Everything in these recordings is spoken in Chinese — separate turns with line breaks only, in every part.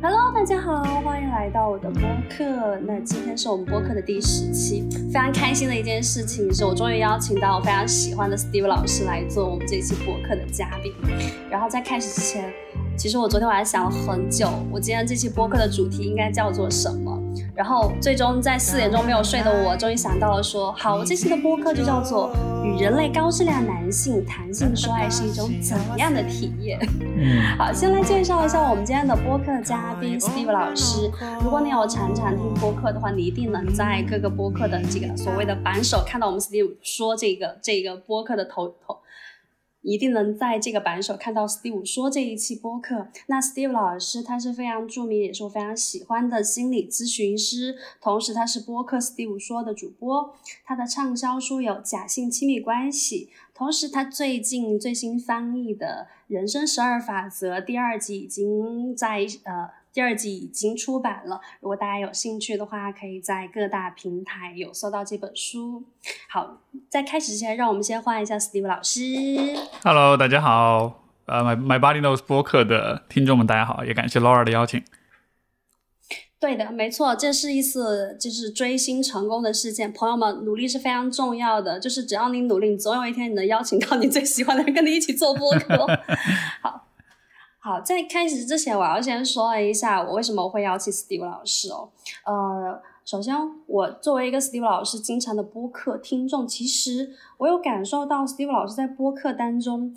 Hello，大家好，欢迎来到我的播客。那今天是我们播客的第十期，非常开心的一件事情是我终于邀请到我非常喜欢的 Steve 老师来做我们这期播客的嘉宾。然后在开始之前，其实我昨天晚上想了很久，我今天这期播客的主题应该叫做什么？然后最终在四点钟没有睡的我，终于想到了说，好，我这期的播客就叫做《与人类高质量男性谈性说爱是一种怎样的体验》。好，先来介绍一下我们今天的播客嘉宾 Steve 老师。如果你有常常听播客的话，你一定能在各个播客的这个所谓的榜首看到我们 Steve 说这个这个播客的头头。一定能在这个版首看到 Steve 说这一期播客。那 Steve 老师他是非常著名，也是我非常喜欢的心理咨询师，同时他是播客 Steve 说的主播。他的畅销书有《假性亲密关系》，同时他最近最新翻译的《人生十二法则》第二集已经在呃。第二季已经出版了，如果大家有兴趣的话，可以在各大平台有搜到这本书。好，在开始之前，让我们先欢迎一下 Steve 老师。
Hello，大家好，呃，My My Body Knows 播客的听众们，大家好，也感谢 Laura 的邀请。
对的，没错，这是一次就是追星成功的事件。朋友们，努力是非常重要的，就是只要你努力，总有一天你能邀请到你最喜欢的人跟你一起做播客。好。好，在开始之前，我要先说一下我为什么会邀请 Steve 老师哦。呃，首先，我作为一个 Steve 老师经常的播客听众，其实我有感受到 Steve 老师在播客当中，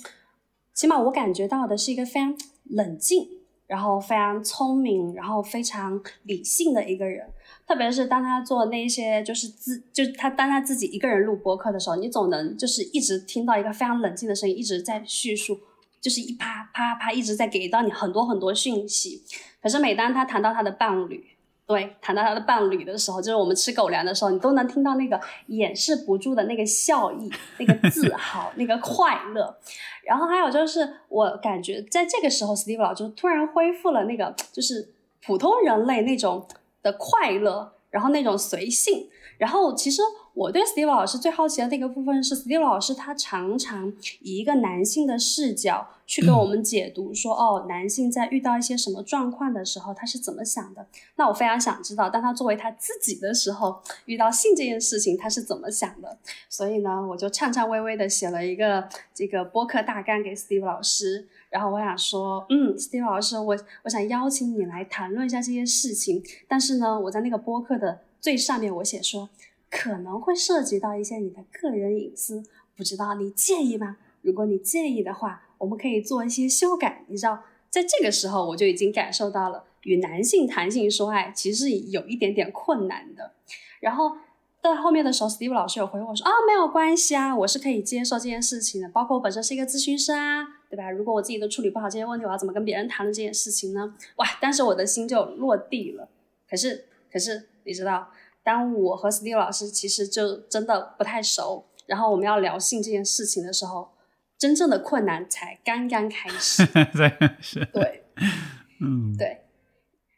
起码我感觉到的是一个非常冷静，然后非常聪明，然后非常理性的一个人。特别是当他做那些就是自，就是他当他自己一个人录播客的时候，你总能就是一直听到一个非常冷静的声音一直在叙述。就是一啪啪啪一直在给到你很多很多讯息，可是每当他谈到他的伴侣，对，谈到他的伴侣的时候，就是我们吃狗粮的时候，你都能听到那个掩饰不住的那个笑意、那个自豪、那个快乐。然后还有就是，我感觉在这个时候，Steve 老师突然恢复了那个就是普通人类那种的快乐，然后那种随性。然后其实。我对 Steve 老师最好奇的那个部分是，Steve 老师他常常以一个男性的视角去跟我们解读，说哦，男性在遇到一些什么状况的时候，他是怎么想的。那我非常想知道，当他作为他自己的时候，遇到性这件事情，他是怎么想的。所以呢，我就颤颤巍巍的写了一个这个播客大纲给 Steve 老师，然后我想说，嗯，Steve 老师，我我想邀请你来谈论一下这些事情。但是呢，我在那个播客的最上面我写说。可能会涉及到一些你的个人隐私，不知道你介意吗？如果你介意的话，我们可以做一些修改。你知道，在这个时候我就已经感受到了，与男性谈性说爱其实有一点点困难的。然后到后面的时候，Steve 老师有回我说啊，没有关系啊，我是可以接受这件事情的。包括我本身是一个咨询师啊，对吧？如果我自己都处理不好这些问题，我要怎么跟别人谈论这件事情呢？哇！但是我的心就落地了。可是，可是你知道？当我和 Steve 老师其实就真的不太熟，然后我们要聊性这件事情的时候，真正的困难才刚刚开始。
对，是，
对，
嗯，
对。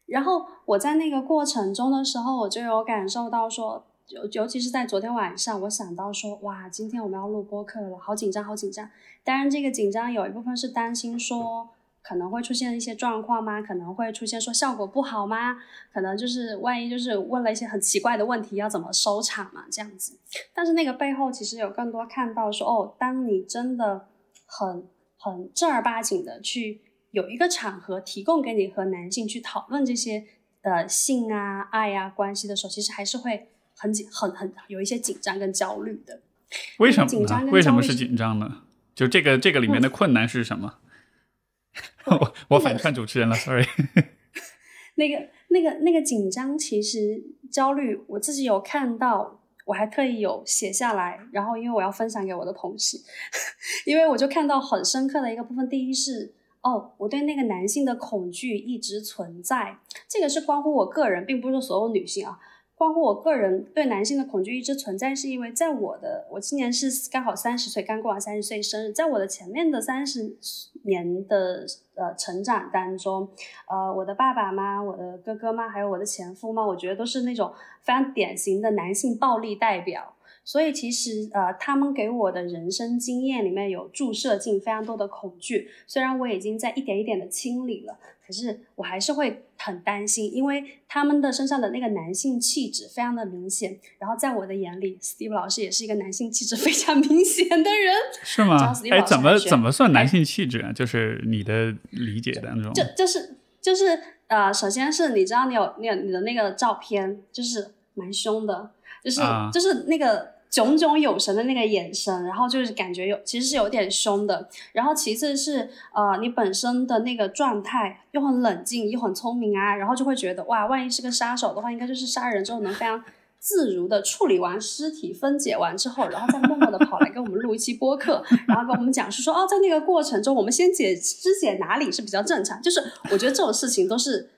然后我在那个过程中的时候，我就有感受到说，尤尤其是在昨天晚上，我想到说，哇，今天我们要录播客了，好紧张，好紧张。当然，这个紧张有一部分是担心说。可能会出现一些状况吗？可能会出现说效果不好吗？可能就是万一就是问了一些很奇怪的问题，要怎么收场嘛？这样子。但是那个背后其实有更多看到说，哦，当你真的很很正儿八经的去有一个场合提供给你和男性去讨论这些的性啊、爱啊关系的时候，其实还是会很紧、很很有一些紧张跟焦虑的。
为什么呢？为什么是紧张呢？就这个这个里面的困难是什么？我我反串主持人了，sorry。
那个那个那个紧张，其实焦虑，我自己有看到，我还特意有写下来，然后因为我要分享给我的同事，因为我就看到很深刻的一个部分。第一是，哦，我对那个男性的恐惧一直存在，这个是关乎我个人，并不是所有女性啊。关乎我个人对男性的恐惧一直存在，是因为在我的我今年是刚好三十岁，刚过完三十岁生日，在我的前面的三十年的呃成长当中，呃，我的爸爸妈、我的哥哥妈，还有我的前夫嘛，我觉得都是那种非常典型的男性暴力代表，所以其实呃，他们给我的人生经验里面有注射进非常多的恐惧，虽然我已经在一点一点的清理了。可是我还是会很担心，因为他们的身上的那个男性气质非常的明显。然后在我的眼里，Steve 老师也是一个男性气质非常明显的人，
是吗？哎，怎么怎么算男性气质啊？就是你的理解当中，
就就是就是呃，首先是你知道你有你有你的那个照片，就是蛮凶的，就是就是那个。炯炯有神的那个眼神，然后就是感觉有，其实是有点凶的。然后其次是，呃，你本身的那个状态又很冷静，又很聪明啊，然后就会觉得，哇，万一是个杀手的话，应该就是杀人之后能非常自如的处理完尸体、分解完之后，然后再默默的跑来跟我们录一期播客，然后跟我们讲述说，哦，在那个过程中，我们先解肢解哪里是比较正常。就是我觉得这种事情都是。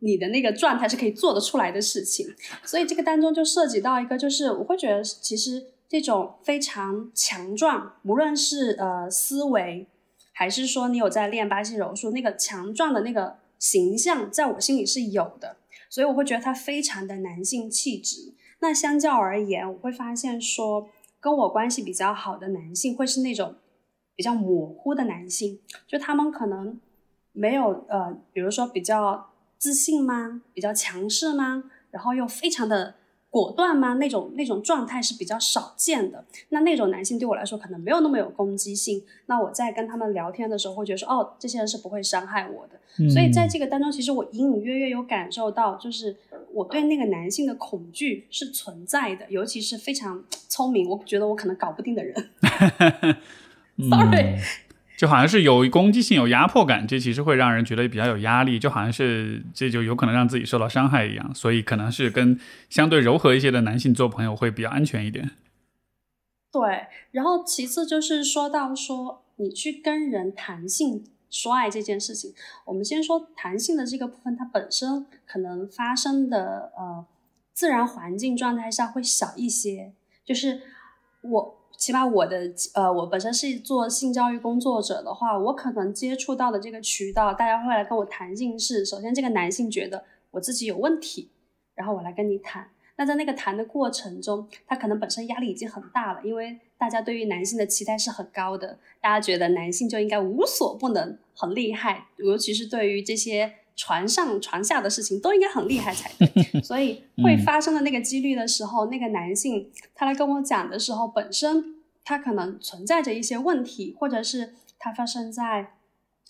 你的那个状态是可以做得出来的事情，所以这个当中就涉及到一个，就是我会觉得其实这种非常强壮，无论是呃思维，还是说你有在练巴西柔术，那个强壮的那个形象，在我心里是有的，所以我会觉得他非常的男性气质。那相较而言，我会发现说跟我关系比较好的男性，会是那种比较模糊的男性，就他们可能没有呃，比如说比较。自信吗？比较强势吗？然后又非常的果断吗？那种那种状态是比较少见的。那那种男性对我来说可能没有那么有攻击性。那我在跟他们聊天的时候，会觉得说，哦，这些人是不会伤害我的。所以在这个当中，其实我隐隐约约有感受到，就是我对那个男性的恐惧是存在的，尤其是非常聪明，我觉得我可能搞不定的人。Sorry。
就好像是有攻击性、有压迫感，这其实会让人觉得比较有压力，就好像是这就有可能让自己受到伤害一样，所以可能是跟相对柔和一些的男性做朋友会比较安全一点。
对，然后其次就是说到说你去跟人谈性说爱这件事情，我们先说谈性的这个部分，它本身可能发生的呃自然环境状态下会小一些，就是我。起码我的呃，我本身是做性教育工作者的话，我可能接触到的这个渠道，大家会来跟我谈性事，首先这个男性觉得我自己有问题，然后我来跟你谈。那在那个谈的过程中，他可能本身压力已经很大了，因为大家对于男性的期待是很高的，大家觉得男性就应该无所不能，很厉害，尤其是对于这些。船上船下的事情都应该很厉害才对，所以会发生的那个几率的时候，那个男性他来跟我讲的时候，本身他可能存在着一些问题，或者是他发生在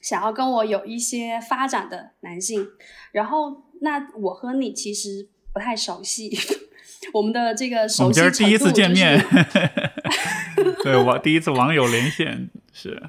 想要跟我有一些发展的男性，然后那我和你其实不太熟悉，我们的这个熟悉程
度第一次见面，对我第一次网友连线是。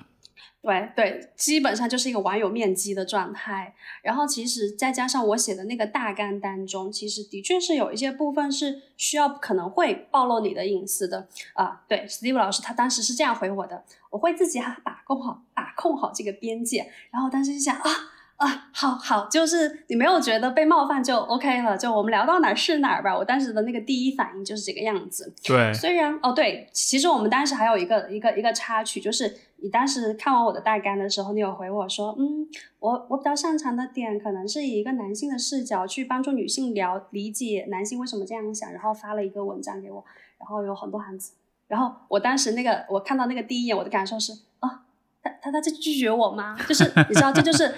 对对，基本上就是一个网友面基的状态。然后其实再加上我写的那个大纲当中，其实的确是有一些部分是需要可能会暴露你的隐私的啊。对，Steve 老师他当时是这样回我的，我会自己把控好把控好这个边界。然后当时就想啊啊，好好，就是你没有觉得被冒犯就 OK 了，就我们聊到哪儿是哪儿吧。我当时的那个第一反应就是这个样子。
对，
虽然哦对，其实我们当时还有一个一个一个插曲就是。你当时看完我的大纲的时候，你有回我说，嗯，我我比较擅长的点可能是以一个男性的视角去帮助女性聊理解男性为什么这样想，然后发了一个文章给我，然后有很多汉字，然后我当时那个我看到那个第一眼，我的感受是，啊，他他他在拒绝我吗？就是你知道，这就是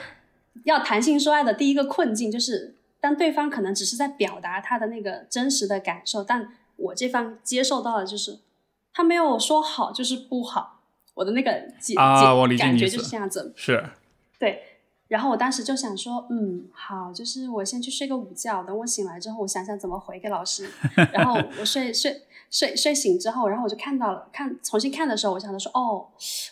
要谈性说爱的第一个困境，就是当对方可能只是在表达他的那个真实的感受，但我这方接受到的就是他没有说好就是不好。我的那个解解感觉就是这样子，
是，
对。然后我当时就想说，嗯，好，就是我先去睡个午觉，等我醒来之后，我想想怎么回给老师。然后我睡睡睡睡醒之后，然后我就看到了，看重新看的时候，我想着说，哦，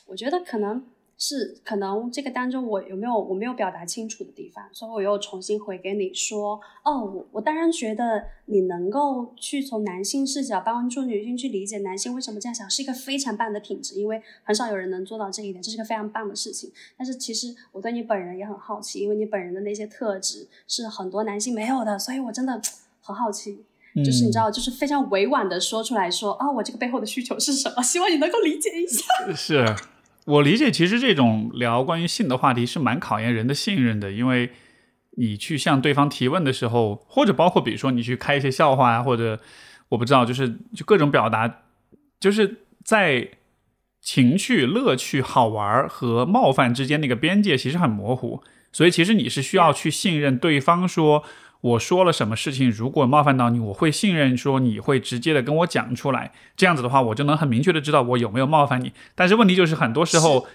我觉得可能。是可能这个当中我有没有我没有表达清楚的地方，所以我又重新回给你说，哦，我我当然觉得你能够去从男性视角帮助女性去理解男性为什么这样想，是一个非常棒的品质，因为很少有人能做到这一点，这是个非常棒的事情。但是其实我对你本人也很好奇，因为你本人的那些特质是很多男性没有的，所以我真的 很好奇，就是你知道，就是非常委婉的说出来说，啊，我这个背后的需求是什么？希望你能够理解一下。
是。我理解，其实这种聊关于性的话题是蛮考验人的信任的，因为你去向对方提问的时候，或者包括比如说你去开一些笑话啊，或者我不知道，就是就各种表达，就是在情趣、乐趣、好玩和冒犯之间那个边界其实很模糊，所以其实你是需要去信任对方，说我说了什么事情，如果冒犯到你，我会信任说你会直接的跟我讲出来，这样子的话，我就能很明确的知道我有没有冒犯你。但是问题就是很多时候。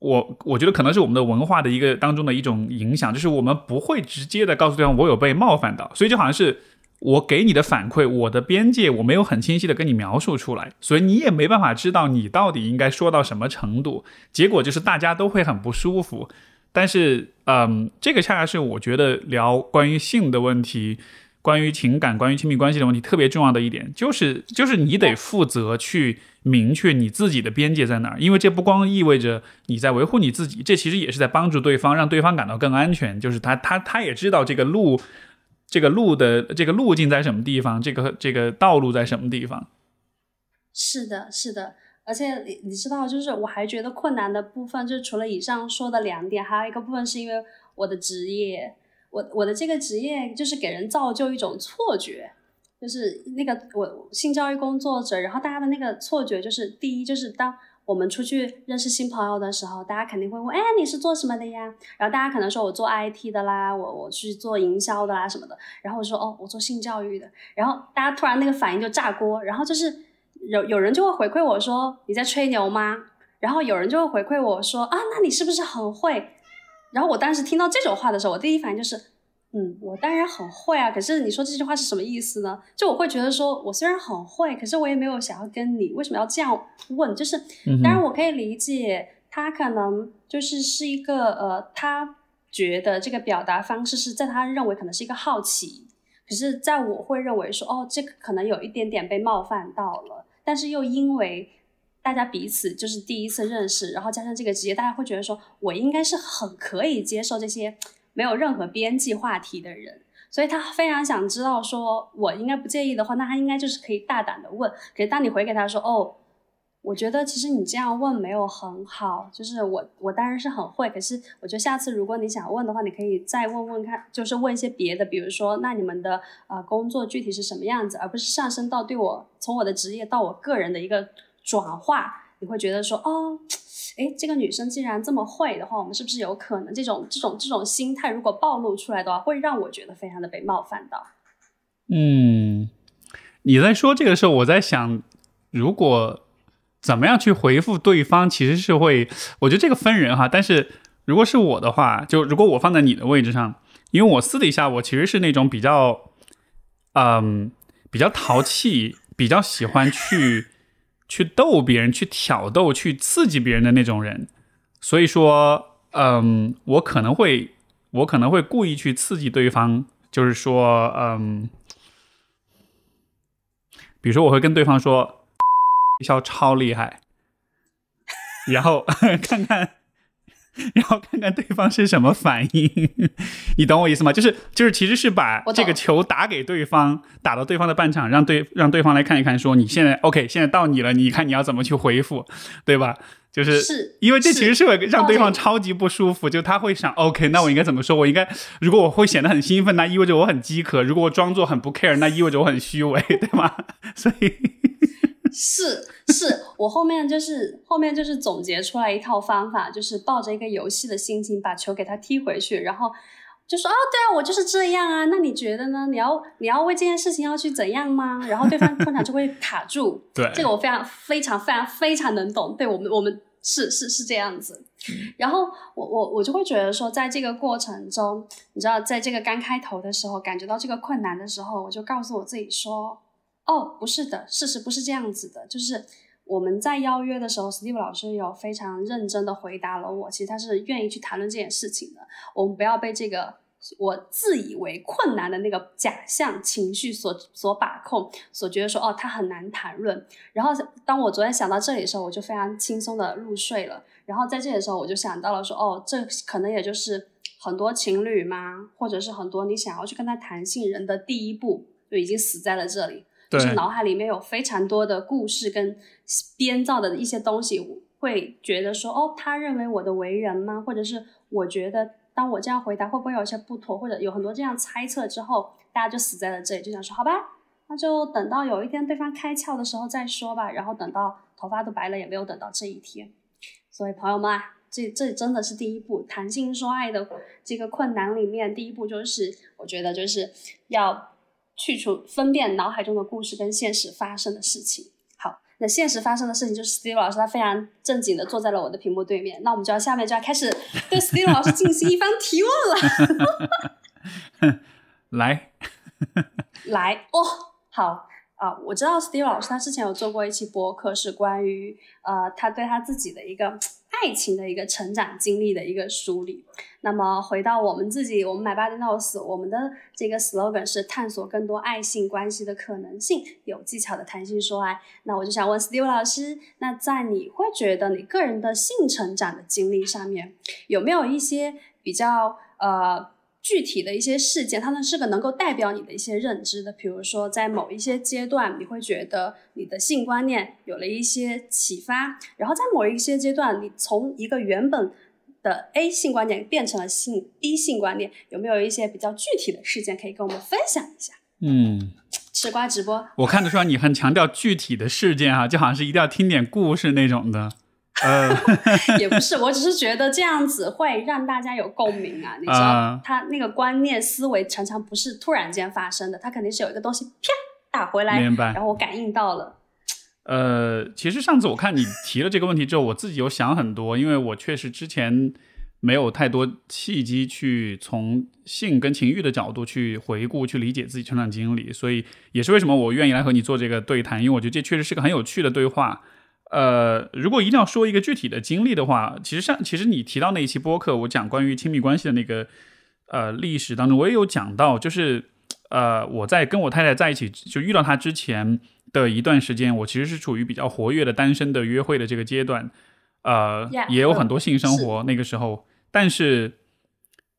我我觉得可能是我们的文化的一个当中的一种影响，就是我们不会直接的告诉对方我有被冒犯到，所以就好像是我给你的反馈，我的边界我没有很清晰的跟你描述出来，所以你也没办法知道你到底应该说到什么程度，结果就是大家都会很不舒服。但是，嗯，这个恰恰是我觉得聊关于性的问题。关于情感、关于亲密关系的问题，特别重要的一点就是，就是你得负责去明确你自己的边界在哪儿，因为这不光意味着你在维护你自己，这其实也是在帮助对方，让对方感到更安全。就是他他他也知道这个路，这个路的这个路径在什么地方，这个这个道路在什么地方。
是的，是的，而且你你知道，就是我还觉得困难的部分，就是除了以上说的两点，还有一个部分是因为我的职业。我我的这个职业就是给人造就一种错觉，就是那个我性教育工作者，然后大家的那个错觉就是，第一就是当我们出去认识新朋友的时候，大家肯定会问，哎，你是做什么的呀？然后大家可能说我做 IT 的啦，我我去做营销的啦什么的，然后我说哦，我做性教育的，然后大家突然那个反应就炸锅，然后就是有有人就会回馈我说你在吹牛吗？然后有人就会回馈我说啊，那你是不是很会？然后我当时听到这种话的时候，我第一反应就是，嗯，我当然很会啊。可是你说这句话是什么意思呢？就我会觉得说，我虽然很会，可是我也没有想要跟你为什么要这样问。就是，当然我可以理解他可能就是是一个呃，他觉得这个表达方式是在他认为可能是一个好奇，可是在我会认为说，哦，这个可能有一点点被冒犯到了，但是又因为。大家彼此就是第一次认识，然后加上这个职业，大家会觉得说我应该是很可以接受这些没有任何边际话题的人，所以他非常想知道说我应该不介意的话，那他应该就是可以大胆的问。可是当你回给他说哦，我觉得其实你这样问没有很好，就是我我当然是很会，可是我觉得下次如果你想问的话，你可以再问问看，就是问一些别的，比如说那你们的呃工作具体是什么样子，而不是上升到对我从我的职业到我个人的一个。转化，你会觉得说，哦，哎，这个女生既然这么会的话，我们是不是有可能这种这种这种心态，如果暴露出来的话，会让我觉得非常的被冒犯到。
嗯，你在说这个时候，我在想，如果怎么样去回复对方，其实是会，我觉得这个分人哈。但是如果是我的话，就如果我放在你的位置上，因为我私底下我其实是那种比较，嗯，比较淘气，比较喜欢去。去逗别人，去挑逗，去刺激别人的那种人，所以说，嗯，我可能会，我可能会故意去刺激对方，就是说，嗯，比如说我会跟对方说，笑超厉害，然后看看。然后看看对方是什么反应，你懂我意思吗？就是就是，其实是把这个球打给对方，打到对方的半场，让对让对方来看一看，说你现在 OK，现在到你了，你看你要怎么去回复，对吧？就是
是
因为这其实是会让对方超级不舒服，就他会想 OK，那我应该怎么说？我应该如果我会显得很兴奋，那意味着我很饥渴；如果我装作很不 care，那意味着我很虚伪，对吗？所以。
是是，我后面就是后面就是总结出来一套方法，就是抱着一个游戏的心情把球给他踢回去，然后就说哦，对啊，我就是这样啊，那你觉得呢？你要你要为这件事情要去怎样吗？然后对方通常就会卡住。
对，
这个我非常非常非常非常能懂。对我们我们是是是这样子。然后我我我就会觉得说，在这个过程中，你知道，在这个刚开头的时候，感觉到这个困难的时候，我就告诉我自己说。哦，不是的，事实不是这样子的。就是我们在邀约的时候，Steve 老师有非常认真的回答了我。其实他是愿意去谈论这件事情的。我们不要被这个我自以为困难的那个假象情绪所所把控，所觉得说哦，他很难谈论。然后当我昨天想到这里的时候，我就非常轻松的入睡了。然后在这里的时候，我就想到了说，哦，这可能也就是很多情侣嘛，或者是很多你想要去跟他谈性人的第一步，就已经死在了这里。就是脑海里面有非常多的故事跟编造的一些东西，会觉得说，哦，他认为我的为人吗？或者是我觉得，当我这样回答会不会有些不妥？或者有很多这样猜测之后，大家就死在了这里，就想说，好吧，那就等到有一天对方开窍的时候再说吧。然后等到头发都白了，也没有等到这一天。所以朋友们啊，这这真的是第一步，谈性说爱的这个困难里面，第一步就是我觉得就是要去除分辨脑海中的故事跟现实发生的事情。好，那现实发生的事情就是 Steve 老师他非常正经的坐在了我的屏幕对面，那我们就要下面就要开始对 Steve 老师进行一番提问
了。来，
来哦，好。啊，我知道 Steve 老师他之前有做过一期博客，是关于呃他对他自己的一个爱情的一个成长经历的一个梳理。那么回到我们自己，我们买 Body Knows，我们的这个 slogan 是探索更多爱性关系的可能性，有技巧的谈性说爱。那我就想问 Steve 老师，那在你会觉得你个人的性成长的经历上面，有没有一些比较呃？具体的一些事件，它呢是个能够代表你的一些认知的。比如说，在某一些阶段，你会觉得你的性观念有了一些启发；然后在某一些阶段，你从一个原本的 A 性观念变成了性 B 性观念，有没有一些比较具体的事件可以跟我们分享一下？
嗯，
吃瓜直播，
我看得出来你很强调具体的事件啊，就好像是一定要听点故事那种的。
呃，也不是，我只是觉得这样子会让大家有共鸣啊。你知道，他那个观念思维常常不是突然间发生的，他肯定是有一个东西啪打回来，
明白？
然后我感应到了。
呃，其实上次我看你提了这个问题之后，我自己有想很多，因为我确实之前没有太多契机去从性跟情欲的角度去回顾、去理解自己成长经历，所以也是为什么我愿意来和你做这个对谈，因为我觉得这确实是个很有趣的对话。呃，如果一定要说一个具体的经历的话，其实像其实你提到那一期播客，我讲关于亲密关系的那个呃历史当中，我也有讲到，就是呃我在跟我太太在一起就遇到她之前的一段时间，我其实是处于比较活跃的单身的约会的这个阶段，呃也有很多性生活那个时候，但是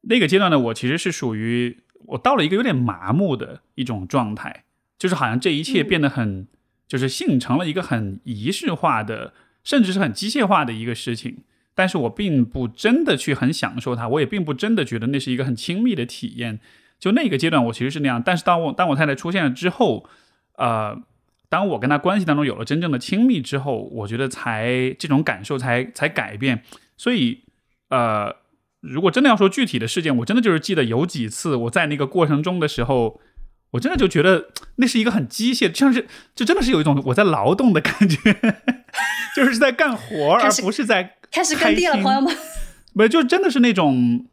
那个阶段的，我其实是属于我到了一个有点麻木的一种状态，就是好像这一切变得很。就是性成了一个很仪式化的，甚至是很机械化的一个事情，但是我并不真的去很享受它，我也并不真的觉得那是一个很亲密的体验。就那个阶段，我其实是那样。但是当我当我太太出现了之后，呃，当我跟她关系当中有了真正的亲密之后，我觉得才这种感受才才改变。所以，呃，如果真的要说具体的事件，我真的就是记得有几次我在那个过程中的时候。我真的就觉得那是一个很机械，像是就真的是有一种我在劳动的感觉，就是在干活，而不是在
开始耕地了，朋友们。
不，就真的是那种，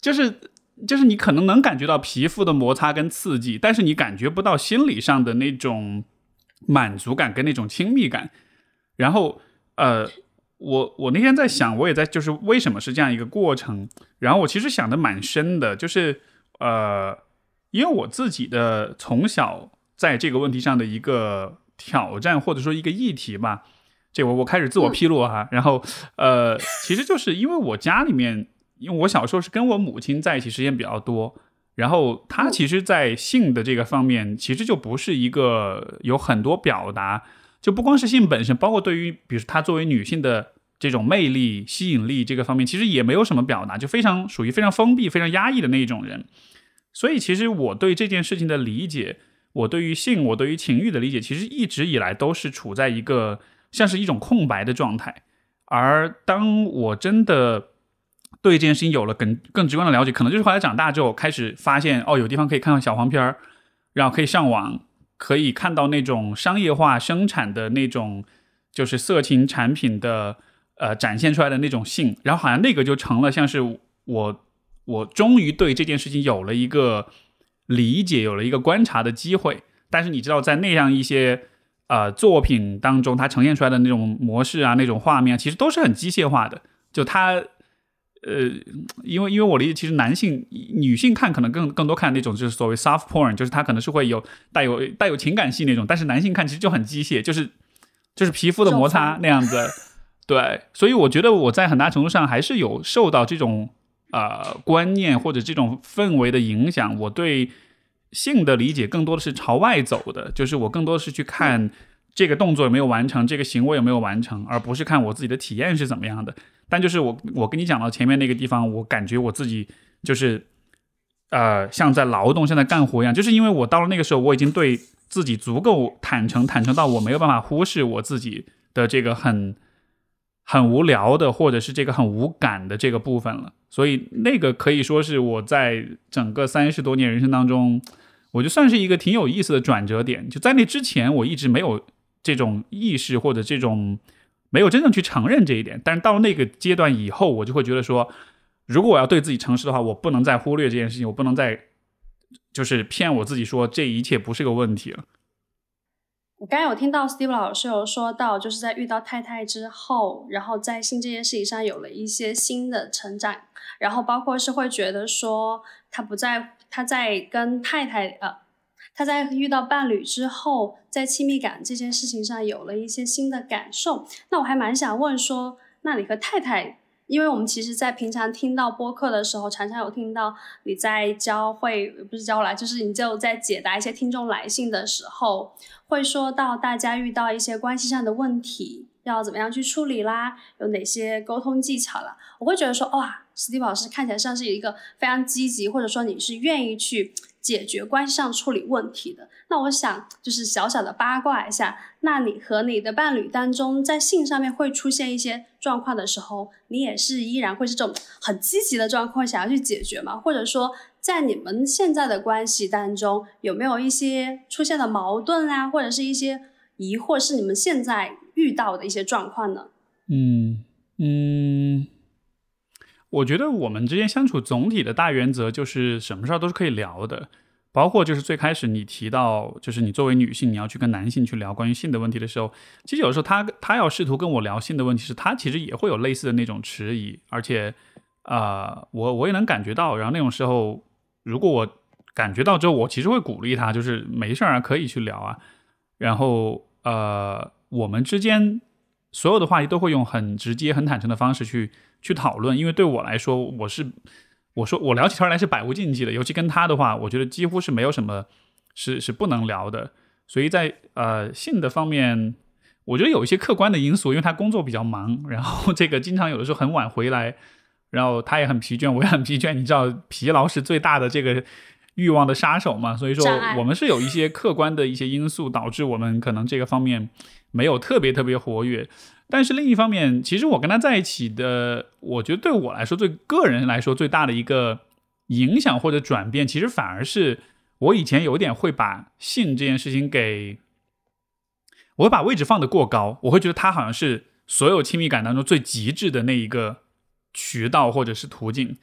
就是就是你可能能感觉到皮肤的摩擦跟刺激，但是你感觉不到心理上的那种满足感跟那种亲密感。然后，呃，我我那天在想，我也在就是为什么是这样一个过程？然后我其实想的蛮深的，就是呃。因为我自己的从小在这个问题上的一个挑战，或者说一个议题吧，这我我开始自我披露哈。然后，呃，其实就是因为我家里面，因为我小时候是跟我母亲在一起时间比较多，然后她其实，在性的这个方面，其实就不是一个有很多表达，就不光是性本身，包括对于比如她作为女性的这种魅力、吸引力这个方面，其实也没有什么表达，就非常属于非常封闭、非常压抑的那一种人。所以，其实我对这件事情的理解，我对于性，我对于情欲的理解，其实一直以来都是处在一个像是一种空白的状态。而当我真的对这件事情有了更更直观的了解，可能就是后来长大之后，开始发现哦，有地方可以看到小黄片儿，然后可以上网，可以看到那种商业化生产的那种就是色情产品的呃展现出来的那种性，然后好像那个就成了像是我。我终于对这件事情有了一个理解，有了一个观察的机会。但是你知道，在那样一些呃作品当中，它呈现出来的那种模式啊，那种画面，其实都是很机械化的。就它，呃，因为因为我理解，其实男性、女性看可能更更多看那种就是所谓 soft porn，就是它可能是会有带有带有情感戏那种。但是男性看其实就很机械，就是就是皮肤的摩擦那样子。对，所以我觉得我在很大程度上还是有受到这种。呃，观念或者这种氛围的影响，我对性的理解更多的是朝外走的，就是我更多的是去看这个动作有没有完成，这个行为有没有完成，而不是看我自己的体验是怎么样的。但就是我，我跟你讲到前面那个地方，我感觉我自己就是呃，像在劳动，像在干活一样，就是因为我到了那个时候，我已经对自己足够坦诚，坦诚到我没有办法忽视我自己的这个很很无聊的，或者是这个很无感的这个部分了。所以那个可以说是我在整个三十多年人生当中，我就算是一个挺有意思的转折点。就在那之前，我一直没有这种意识或者这种没有真正去承认这一点。但是到那个阶段以后，我就会觉得说，如果我要对自己诚实的话，我不能再忽略这件事情，我不能再就是骗我自己说这一切不是个问题了。
我刚刚有听到 Steve 老师有说到，就是在遇到太太之后，然后在性这件事情上有了一些新的成长，然后包括是会觉得说他不在他在跟太太呃他在遇到伴侣之后，在亲密感这件事情上有了一些新的感受。那我还蛮想问说，那你和太太？因为我们其实，在平常听到播客的时候，常常有听到你在教会，不是教来，就是你就在解答一些听众来信的时候，会说到大家遇到一些关系上的问题，要怎么样去处理啦，有哪些沟通技巧啦，我会觉得说，哇，史蒂老师看起来像是一个非常积极，或者说你是愿意去。解决关系上处理问题的，那我想就是小小的八卦一下，那你和你的伴侣当中，在性上面会出现一些状况的时候，你也是依然会是这种很积极的状况，想要去解决吗？或者说，在你们现在的关系当中，有没有一些出现的矛盾啊，或者是一些疑惑，是你们现在遇到的一些状况呢？
嗯嗯。我觉得我们之间相处总体的大原则就是什么事儿都是可以聊的，包括就是最开始你提到，就是你作为女性你要去跟男性去聊关于性的问题的时候，其实有时候他他要试图跟我聊性的问题，是他其实也会有类似的那种迟疑，而且啊，我我也能感觉到，然后那种时候，如果我感觉到之后，我其实会鼓励他，就是没事儿啊，可以去聊啊，然后呃，我们之间所有的话题都会用很直接、很坦诚的方式去。去讨论，因为对我来说，我是我说我聊起天来是百无禁忌的，尤其跟他的话，我觉得几乎是没有什么是是不能聊的。所以在呃性的方面，我觉得有一些客观的因素，因为他工作比较忙，然后这个经常有的时候很晚回来，然后他也很疲倦，我也很疲倦。你知道，疲劳是最大的这个欲望的杀手嘛？所以说，我们是有一些客观的一些因素导致我们可能这个方面没有特别特别活跃。但是另一方面，其实我跟他在一起的，我觉得对我来说，对个人来说最大的一个影响或者转变，其实反而是我以前有点会把性这件事情给，我会把位置放得过高，我会觉得他好像是所有亲密感当中最极致的那一个渠道或者是途径。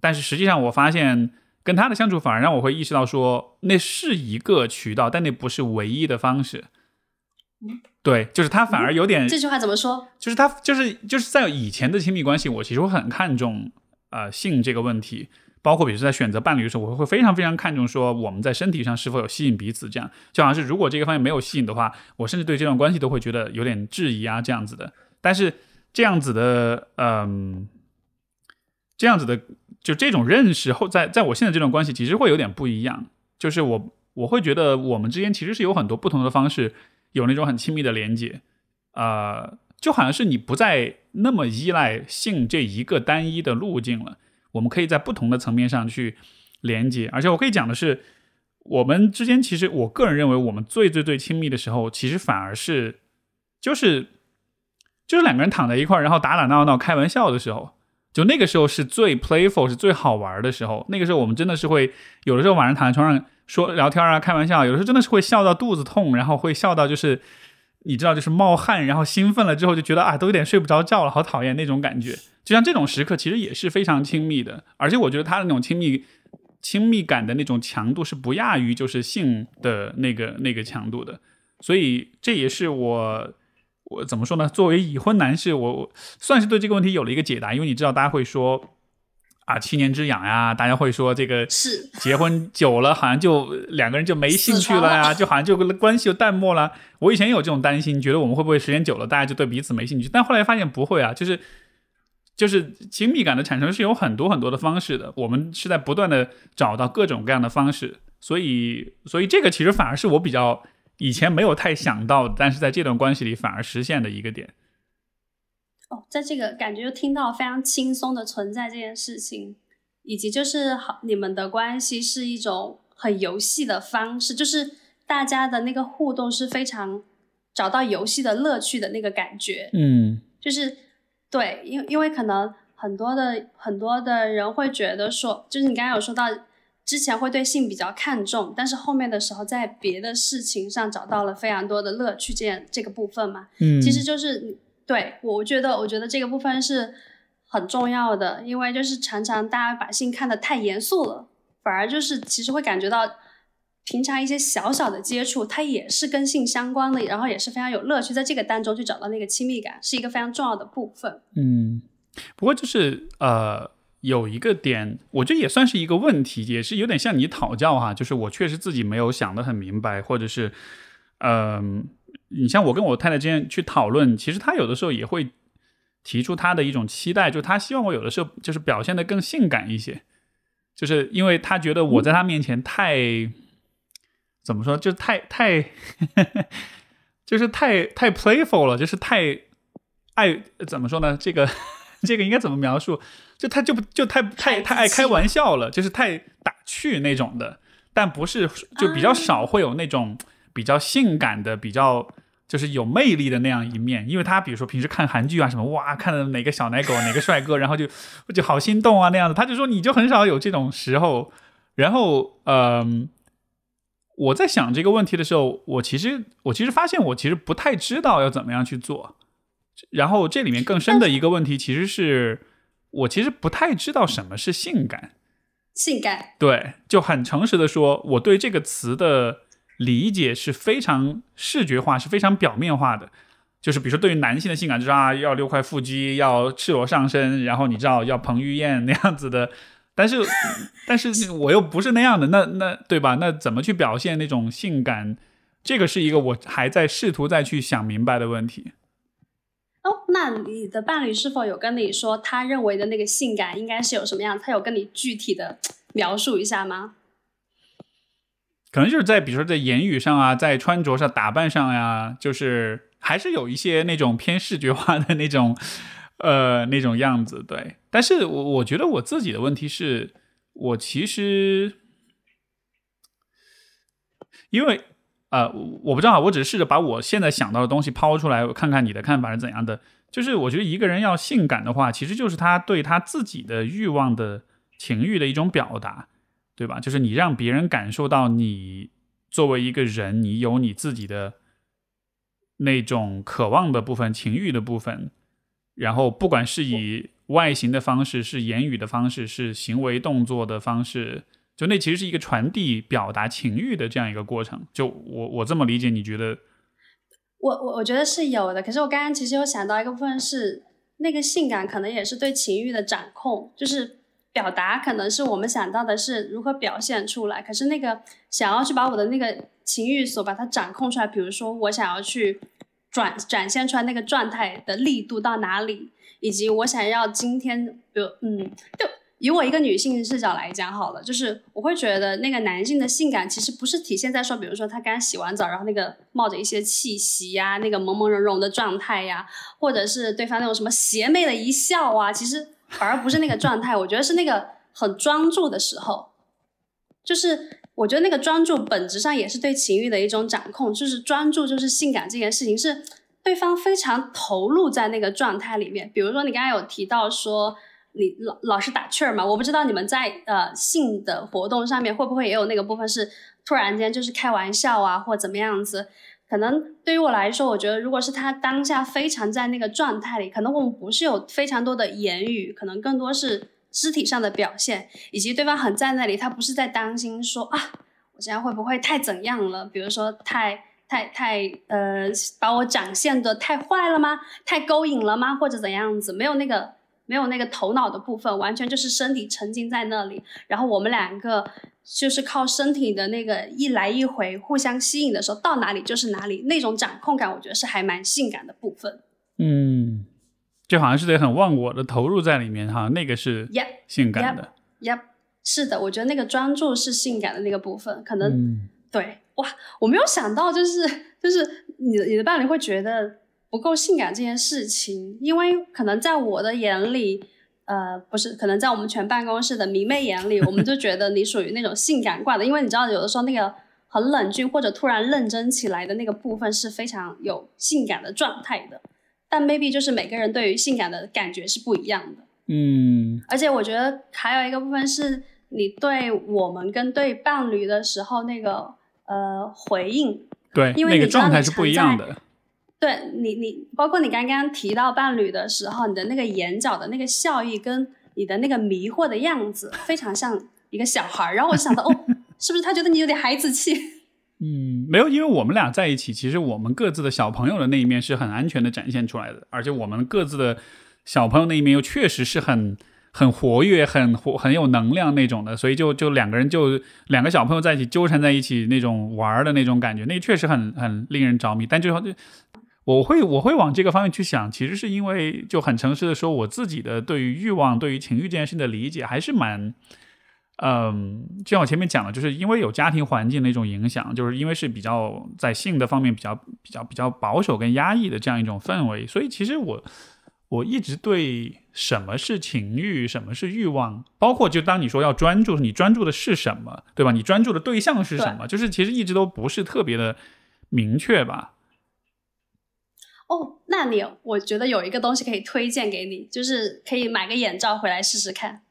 但是实际上，我发现跟他的相处反而让我会意识到说，那是一个渠道，但那不是唯一的方式。对，就是他反而有点
这句话怎么说？
就是他就是就是在以前的亲密关系，我其实会很看重呃性这个问题，包括比如说在选择伴侣的时候，我会非常非常看重说我们在身体上是否有吸引彼此，这样就好像是如果这个方面没有吸引的话，我甚至对这段关系都会觉得有点质疑啊这样子的。但是这样子的嗯，这样子的就这种认识后，在在我现在这段关系其实会有点不一样，就是我我会觉得我们之间其实是有很多不同的方式。有那种很亲密的连接，呃，就好像是你不再那么依赖性这一个单一的路径了。我们可以在不同的层面上去连接，而且我可以讲的是，我们之间其实我个人认为，我们最最最亲密的时候，其实反而是就是就是两个人躺在一块儿，然后打打闹闹、开玩笑的时候，就那个时候是最 playful、是最好玩的时候。那个时候我们真的是会有的时候晚上躺在床上。说聊天啊，开玩笑，有的时候真的是会笑到肚子痛，然后会笑到就是你知道，就是冒汗，然后兴奋了之后就觉得啊，都有点睡不着觉了，好讨厌那种感觉。就像这种时刻，其实也是非常亲密的，而且我觉得他的那种亲密亲密感的那种强度是不亚于就是性的那个那个强度的。所以这也是我我怎么说呢？作为已婚男士，我算是对这个问题有了一个解答，因为你知道，大家会说。啊，七年之痒呀，大家会说这个
是
结婚久了，好像就两个人就没兴趣了呀，就好像就关系就淡漠了。我以前有这种担心，觉得我们会不会时间久了，大家就对彼此没兴趣？但后来发现不会啊，就是就是亲密感的产生是有很多很多的方式的，我们是在不断的找到各种各样的方式，所以所以这个其实反而是我比较以前没有太想到，但是在这段关系里反而实现的一个点。
哦，在这个感觉就听到非常轻松的存在这件事情，以及就是好你们的关系是一种很游戏的方式，就是大家的那个互动是非常找到游戏的乐趣的那个感觉，
嗯，
就是对，因因为可能很多的很多的人会觉得说，就是你刚刚有说到，之前会对性比较看重，但是后面的时候在别的事情上找到了非常多的乐趣，这这个部分嘛，
嗯，
其实就是对我觉得，我觉得这个部分是很重要的，因为就是常常大家把性看得太严肃了，反而就是其实会感觉到。平常一些小小的接触，它也是跟性相关的，然后也是非常有乐趣，在这个当中去找到那个亲密感，是一个非常重要的部分。
嗯，不过就是呃，有一个点，我觉得也算是一个问题，也是有点向你讨教哈，就是我确实自己没有想得很明白，或者是，嗯，你像我跟我太太之间去讨论，其实她有的时候也会提出她的一种期待，就她希望我有的时候就是表现得更性感一些，就是因为她觉得我在她面前太。怎么说？就太太，就是太太 playful 了，就是太爱怎么说呢？这个这个应该怎么描述？就他就不就太太太爱开玩笑了，就是太打趣那种的，但不是就比较少会有那种比较性感的、比较就是有魅力的那样一面。因为他比如说平时看韩剧啊什么，哇，看的哪个小奶狗哪个帅哥，然后就就好心动啊那样子。他就说你就很少有这种时候，然后嗯。我在想这个问题的时候，我其实我其实发现我其实不太知道要怎么样去做。然后这里面更深的一个问题，其实是我其实不太知道什么是性感。
性感
对，就很诚实的说，我对这个词的理解是非常视觉化，是非常表面化的。就是比如说，对于男性的性感，就是啊，要六块腹肌，要赤裸上身，然后你知道要彭于晏那样子的。但是，但是我又不是那样的，那那对吧？那怎么去表现那种性感？这个是一个我还在试图再去想明白的问题。
哦，那你的伴侣是否有跟你说他认为的那个性感应该是有什么样？他有跟你具体的描述一下吗？
可能就是在比如说在言语上啊，在穿着上、打扮上呀，就是还是有一些那种偏视觉化的那种。呃，那种样子，对。但是我我觉得我自己的问题是，我其实，因为呃，我不知道，我只是试着把我现在想到的东西抛出来，看看你的看法是怎样的。就是我觉得一个人要性感的话，其实就是他对他自己的欲望的情欲的一种表达，对吧？就是你让别人感受到你作为一个人，你有你自己的那种渴望的部分、情欲的部分。然后，不管是以外形的方式，是言语的方式，是行为动作的方式，就那其实是一个传递、表达情欲的这样一个过程。就我我这么理解，你觉得？
我我我觉得是有的。可是我刚刚其实有想到一个部分是，那个性感可能也是对情欲的掌控，就是表达可能是我们想到的是如何表现出来。可是那个想要去把我的那个情欲所把它掌控出来，比如说我想要去。转展现出来那个状态的力度到哪里，以及我想要今天，比如嗯，就以我一个女性视角来讲好了，就是我会觉得那个男性的性感其实不是体现在说，比如说他刚洗完澡，然后那个冒着一些气息呀，那个朦朦胧胧的状态呀，或者是对方那种什么邪魅的一笑啊，其实反而不是那个状态，我觉得是那个很专注的时候，就是。我觉得那个专注本质上也是对情欲的一种掌控，就是专注就是性感这件事情是对方非常投入在那个状态里面。比如说你刚才有提到说你老老是打趣儿嘛，我不知道你们在呃性的活动上面会不会也有那个部分是突然间就是开玩笑啊或怎么样子。可能对于我来说，我觉得如果是他当下非常在那个状态里，可能我们不是有非常多的言语，可能更多是。肢体上的表现，以及对方很在那里，他不是在担心说啊，我这样会不会太怎样了？比如说太太太呃，把我展现的太坏了吗？太勾引了吗？或者怎样子？没有那个没有那个头脑的部分，完全就是身体沉浸在那里。然后我们两个就是靠身体的那个一来一回互相吸引的时候，到哪里就是哪里，那种掌控感，我觉得是还蛮性感的部分。
嗯。就好像是得很忘我的投入在里面哈，那个是性感的。
Yep，是的，我觉得那个专注是性感的那个部分，可能对哇，我没有想到，就是就是你的你的伴侣会觉得不够性感这件事情，因为可能在我的眼里，呃，不是，可能在我们全办公室的迷妹眼里，我们就觉得你属于那种性感挂的，因为你知道，有的时候那个很冷峻或者突然认真起来的那个部分是非常有性感的状态的。但 maybe 就是每个人对于性感的感觉是不一样的。
嗯，
而且我觉得还有一个部分是你对我们跟对伴侣的时候那个呃回应，
对，
因为
那个状态是不一样的。
对你你包括你刚刚提到伴侣的时候，你的那个眼角的那个笑意跟你的那个迷惑的样子，非常像一个小孩儿。然后我就想到，哦，是不是他觉得你有点孩子气？
嗯，没有，因为我们俩在一起，其实我们各自的小朋友的那一面是很安全的展现出来的，而且我们各自的小朋友那一面又确实是很很活跃、很活、很有能量那种的，所以就就两个人就两个小朋友在一起纠缠在一起那种玩儿的那种感觉，那确实很很令人着迷。但最后就我会我会往这个方面去想，其实是因为就很诚实的说，我自己的对于欲望、对于情欲这件事的理解还是蛮。嗯，就像我前面讲的，就是因为有家庭环境的一种影响，就是因为是比较在性的方面比较比较比较保守跟压抑的这样一种氛围，所以其实我我一直对什么是情欲，什么是欲望，包括就当你说要专注，你专注的是什么，对吧？你专注的对象是什么？就是其实一直都不是特别的明确吧。
哦，那你我觉得有一个东西可以推荐给你，就是可以买个眼罩回来试试看。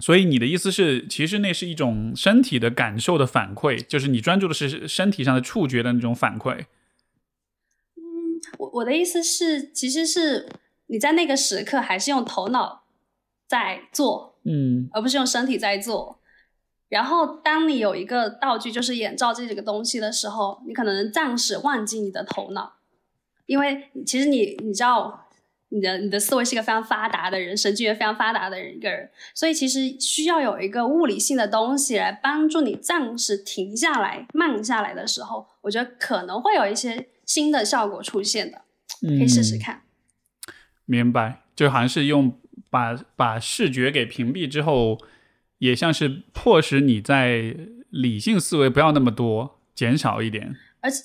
所以你的意思是，其实那是一种身体的感受的反馈，就是你专注的是身体上的触觉的那种反馈。
嗯，我我的意思是，其实是你在那个时刻还是用头脑在做，
嗯
而不是用身体在做。然后，当你有一个道具，就是眼罩这几个东西的时候，你可能暂时忘记你的头脑，因为其实你你知道。你的你的思维是一个非常发达的人，神经元非常发达的人一个人，所以其实需要有一个物理性的东西来帮助你暂时停下来、慢下来的时候，我觉得可能会有一些新的效果出现的，可以试试看。
明白，就好像是用把把视觉给屏蔽之后，也像是迫使你在理性思维不要那么多，减少一点。
而且。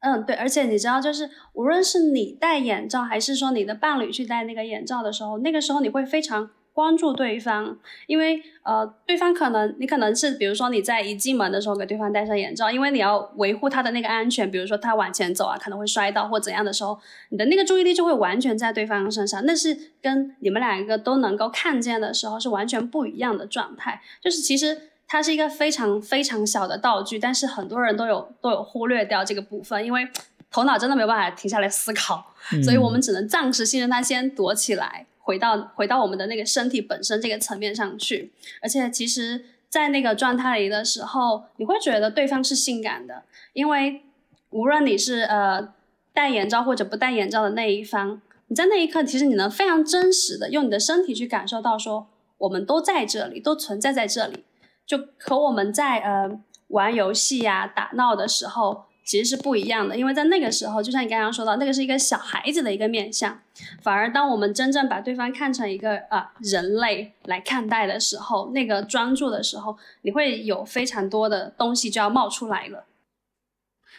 嗯，对，而且你知道，就是无论是你戴眼罩，还是说你的伴侣去戴那个眼罩的时候，那个时候你会非常关注对方，因为呃，对方可能你可能是，比如说你在一进门的时候给对方戴上眼罩，因为你要维护他的那个安全，比如说他往前走啊，可能会摔倒或怎样的时候，你的那个注意力就会完全在对方身上，那是跟你们两个都能够看见的时候是完全不一样的状态，就是其实。它是一个非常非常小的道具，但是很多人都有都有忽略掉这个部分，因为头脑真的没有办法停下来思考，所以我们只能暂时性让它先躲起来，回到回到我们的那个身体本身这个层面上去。而且其实，在那个状态里的时候，你会觉得对方是性感的，因为无论你是呃戴眼罩或者不戴眼罩的那一方，你在那一刻其实你能非常真实的用你的身体去感受到，说我们都在这里，都存在在这里。就和我们在呃玩游戏呀、打闹的时候其实是不一样的，因为在那个时候，就像你刚刚说到，那个是一个小孩子的一个面相，反而当我们真正把对方看成一个啊人类来看待的时候，那个专注的时候，你会有非常多的东西就要冒出来了。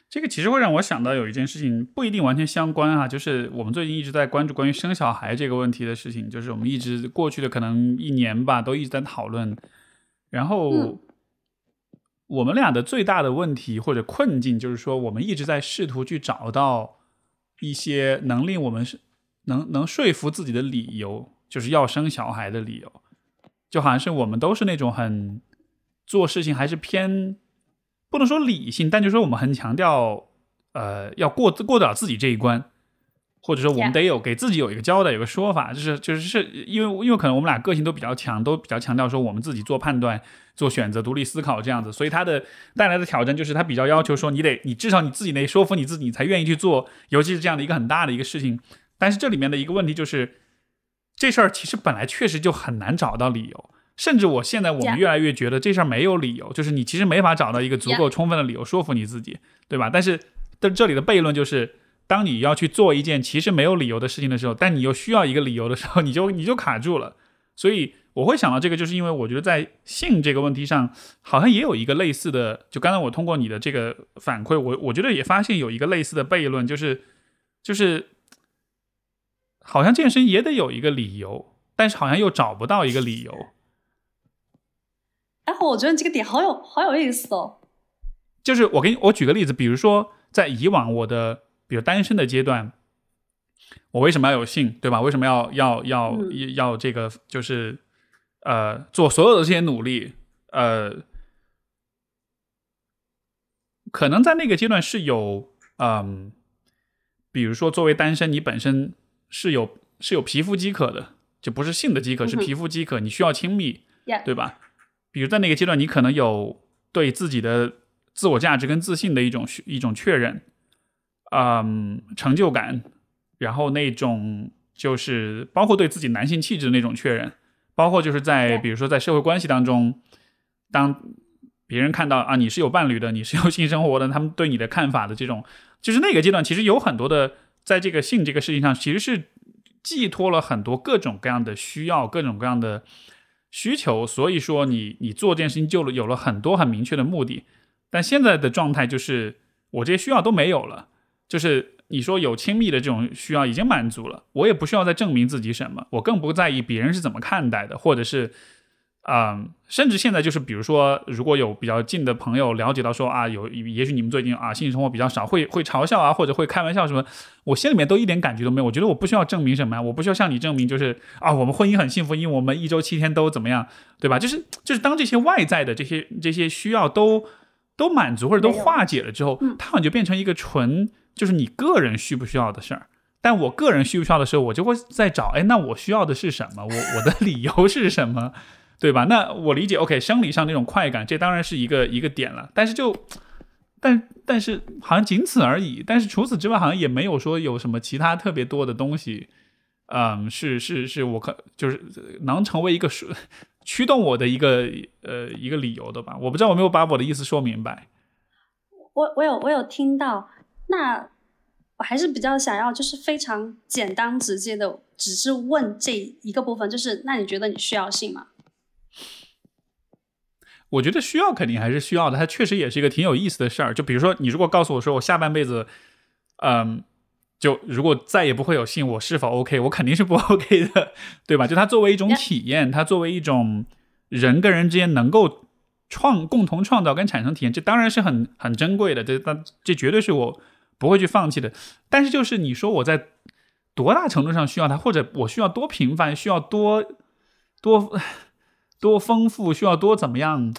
这个其实会让我想到有一件事情，不一定完全相关啊，就是我们最近一直在关注关于生小孩这个问题的事情，就是我们一直过去的可能一年吧，都一直在讨论。然后，我们俩的最大的问题或者困境，就是说，我们一直在试图去找到一些能令我们是能能说服自己的理由，就是要生小孩的理由，就好像是我们都是那种很做事情还是偏不能说理性，但就是说我们很强调，呃，要过过得了自己这一关。或者说，我们得有给自己有一个交代，有个说法，就是就是是因为因为可能我们俩个性都比较强，都比较强调说我们自己做判断、做选择、独立思考这样子，所以他的带来的挑战就是他比较要求说你得你至少你自己得说服你自己，你才愿意去做，尤其是这样的一个很大的一个事情。但是这里面的一个问题就是，这事儿其实本来确实就很难找到理由，甚至我现在我们越来越觉得这事儿没有理由，就是你其实没法找到一个足够充分的理由说服你自己，对吧？但是但这里的悖论就是。当你要去做一件其实没有理由的事情的时候，但你又需要一个理由的时候，你就 你就卡住了。所以我会想到这个，就是因为我觉得在性这个问题上，好像也有一个类似的。就刚才我通过你的这个反馈，我我觉得也发现有一个类似的悖论，就是就是好像健身也得有一个理由，但是好像又找不到一个理由。
哎，我觉得你这个点好有好有意思哦。
就是我给你我举个例子，比如说在以往我的。比如单身的阶段，我为什么要有性，对吧？为什么要要要
嗯
要这个就是呃做所有的这些努力？呃，可能在那个阶段是有嗯，比如说作为单身，你本身是有是有皮肤饥渴的，就不是性的饥渴，是皮肤饥渴，你需要亲密，对吧？比如在那个阶段，你可能有对自己的自我价值跟自信的一种一种确认，嗯，成就感，然后那种就是包括对自己男性气质的那种确认，包括就是在比如说在社会关系当中，当别人看到啊你是有伴侣的，你是有性生活的，他们对你的看法的这种，就是那个阶段其实有很多的在这个性这个事情上，其实是寄托了很多各种各样的需要，各种各样的需求，所以说你你做这件事情就有了很多很明确的目的。但现在的状态就是我这些需要都没有了，就是你说有亲密的这种需要已经满足了，我也不需要再证明自己什么，我更不在意别人是怎么看待的，或者是。嗯，甚至现在就是，比如说，如果有比较近的朋友了解到说啊，有也许你们最近啊性生活比较少，会会嘲笑啊，或者会开玩笑什么，我心里面都一点感觉都没有。我觉得我不需要证明什么呀，我不需要向你证明，就是啊，我们婚姻很幸福，因为我们一周七天都怎么样，对吧？就是就是当这些外在的这些这些需要都都满足或者都化解了之后
嗯，
它好像就变成一个纯就是你个人需不需要的事儿。但我个人需不需要的时候，我就会在找，哎，那我需要的是什么？我我的理由是什么？对吧？那我理解，OK，生理上那种快感，这当然是一个一个点了。但是就，但但是好像仅此而已。但是除此之外，好像也没有说有什么其他特别多的东西，嗯，是是是我可就是能成为一个是驱动我的一个呃一个理由的吧。我不知道我没有把我的意思说明白。
我我有我有听到，那我还是比较想要，就是非常简单直接的，只是问这一个部分，就是那你觉得你需要信吗？
我觉得需要肯定还是需要的，它确实也是一个挺有意思的事儿。就比如说，你如果告诉我说我下半辈子，嗯，就如果再也不会有信，我是否 OK？我肯定是不 OK 的，对吧？就它作为一种.体验，它作为一种人跟人之间能够创共同创造跟产生体验，这当然是很很珍贵的，这但这绝对是我不会去放弃的。但是就是你说我在多大程度上需要它，或者我需要多频繁，需要多多多丰富，需要多怎么样？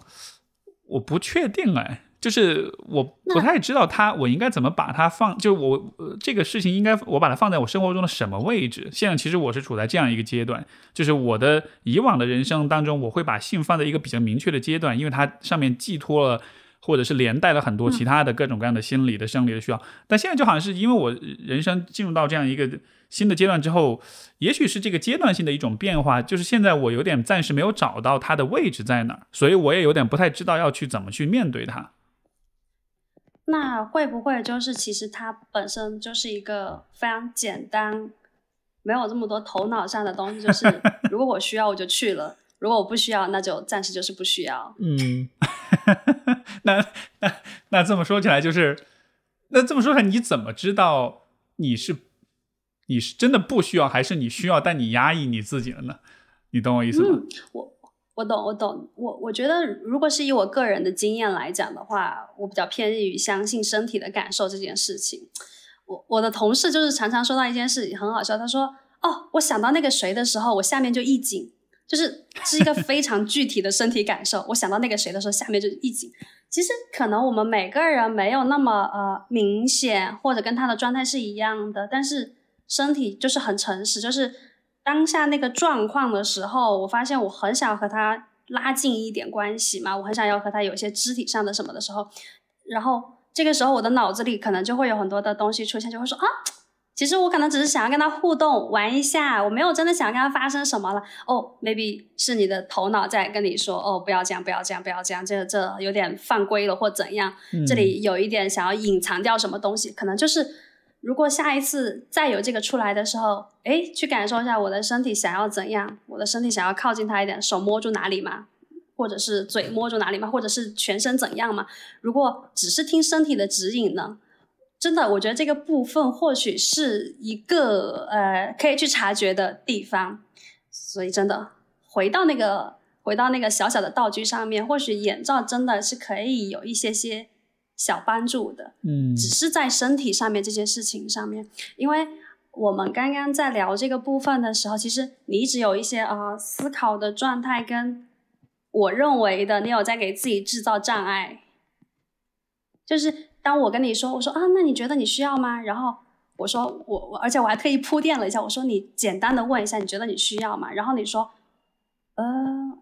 我不确定哎，就是我不太知道它，我应该怎么把它放，就我、这个事情应该我把它放在我生活中的什么位置？现在其实我是处在这样一个阶段，就是我的以往的人生当中，我会把性放在一个比较明确的阶段，因为它上面寄托了。或者是连带了很多其他的各种各样的心理的、生理的需要，但现在就好像是因为我人生进入到这样一个新的阶段之后，也许是这个阶段性的一种变化，就是现在我有点暂时没有找到它的位置在哪儿，所以我也有点不太知道要去怎么去面对它。
那会不会就是其实它本身就是一个非常简单，没有这么多头脑上的东西，就是 如果我需要我就去了，如果我不需要那就暂时就是不需要。
嗯，那那那这么说起来，就是那这么说起来，你怎么知道你是你是真的不需要，还是你需要但你压抑你自己了呢？你懂我意思吗？
嗯，我我懂，我懂，我我觉得如果是以我个人的经验来讲的话，我比较偏于相信身体的感受这件事情。我我的同事就是常常说到一件事很好笑，他说：“哦，我想到那个谁的时候，我下面就一紧。”就是是一个非常具体的身体感受。我想到那个谁的时候，下面就一紧。其实可能我们每个人没有那么呃明显，或者跟他的状态是一样的，但是身体就是很诚实，就是当下那个状况的时候，我发现我很想和他拉近一点关系嘛，我很想要和他有些肢体上的什么的时候，然后这个时候我的脑子里可能就会有很多的东西出现，就会说啊。其实我可能只是想要跟他互动玩一下，我没有真的想跟他发生什么了。哦、oh,，maybe 是你的头脑在跟你说，哦、oh,，不要这样，不要这样，不要这样，这这有点犯规了或怎样。
嗯
这里有一点想要隐藏掉什么东西，可能就是如果下一次再有这个出来的时候，哎，去感受一下我的身体想要怎样，我的身体想要靠近他一点，手摸住哪里嘛，或者是嘴摸住哪里嘛，或者是全身怎样嘛。如果只是听身体的指引呢？真的，我觉得这个部分或许是一个呃可以去察觉的地方，所以真的回到那个回到那个小小的道具上面，或许眼罩真的是可以有一些些小帮助的，
嗯。
只是在身体上面这些事情上面，因为我们刚刚在聊这个部分的时候，其实你一直有一些呃思考的状态，跟我认为的你有在给自己制造障碍。就是当我跟你说，我说啊，那你觉得你需要吗？然后我说我我，而且我还特意铺垫了一下，我说你简单的问一下，你觉得你需要吗？然后你说，呃，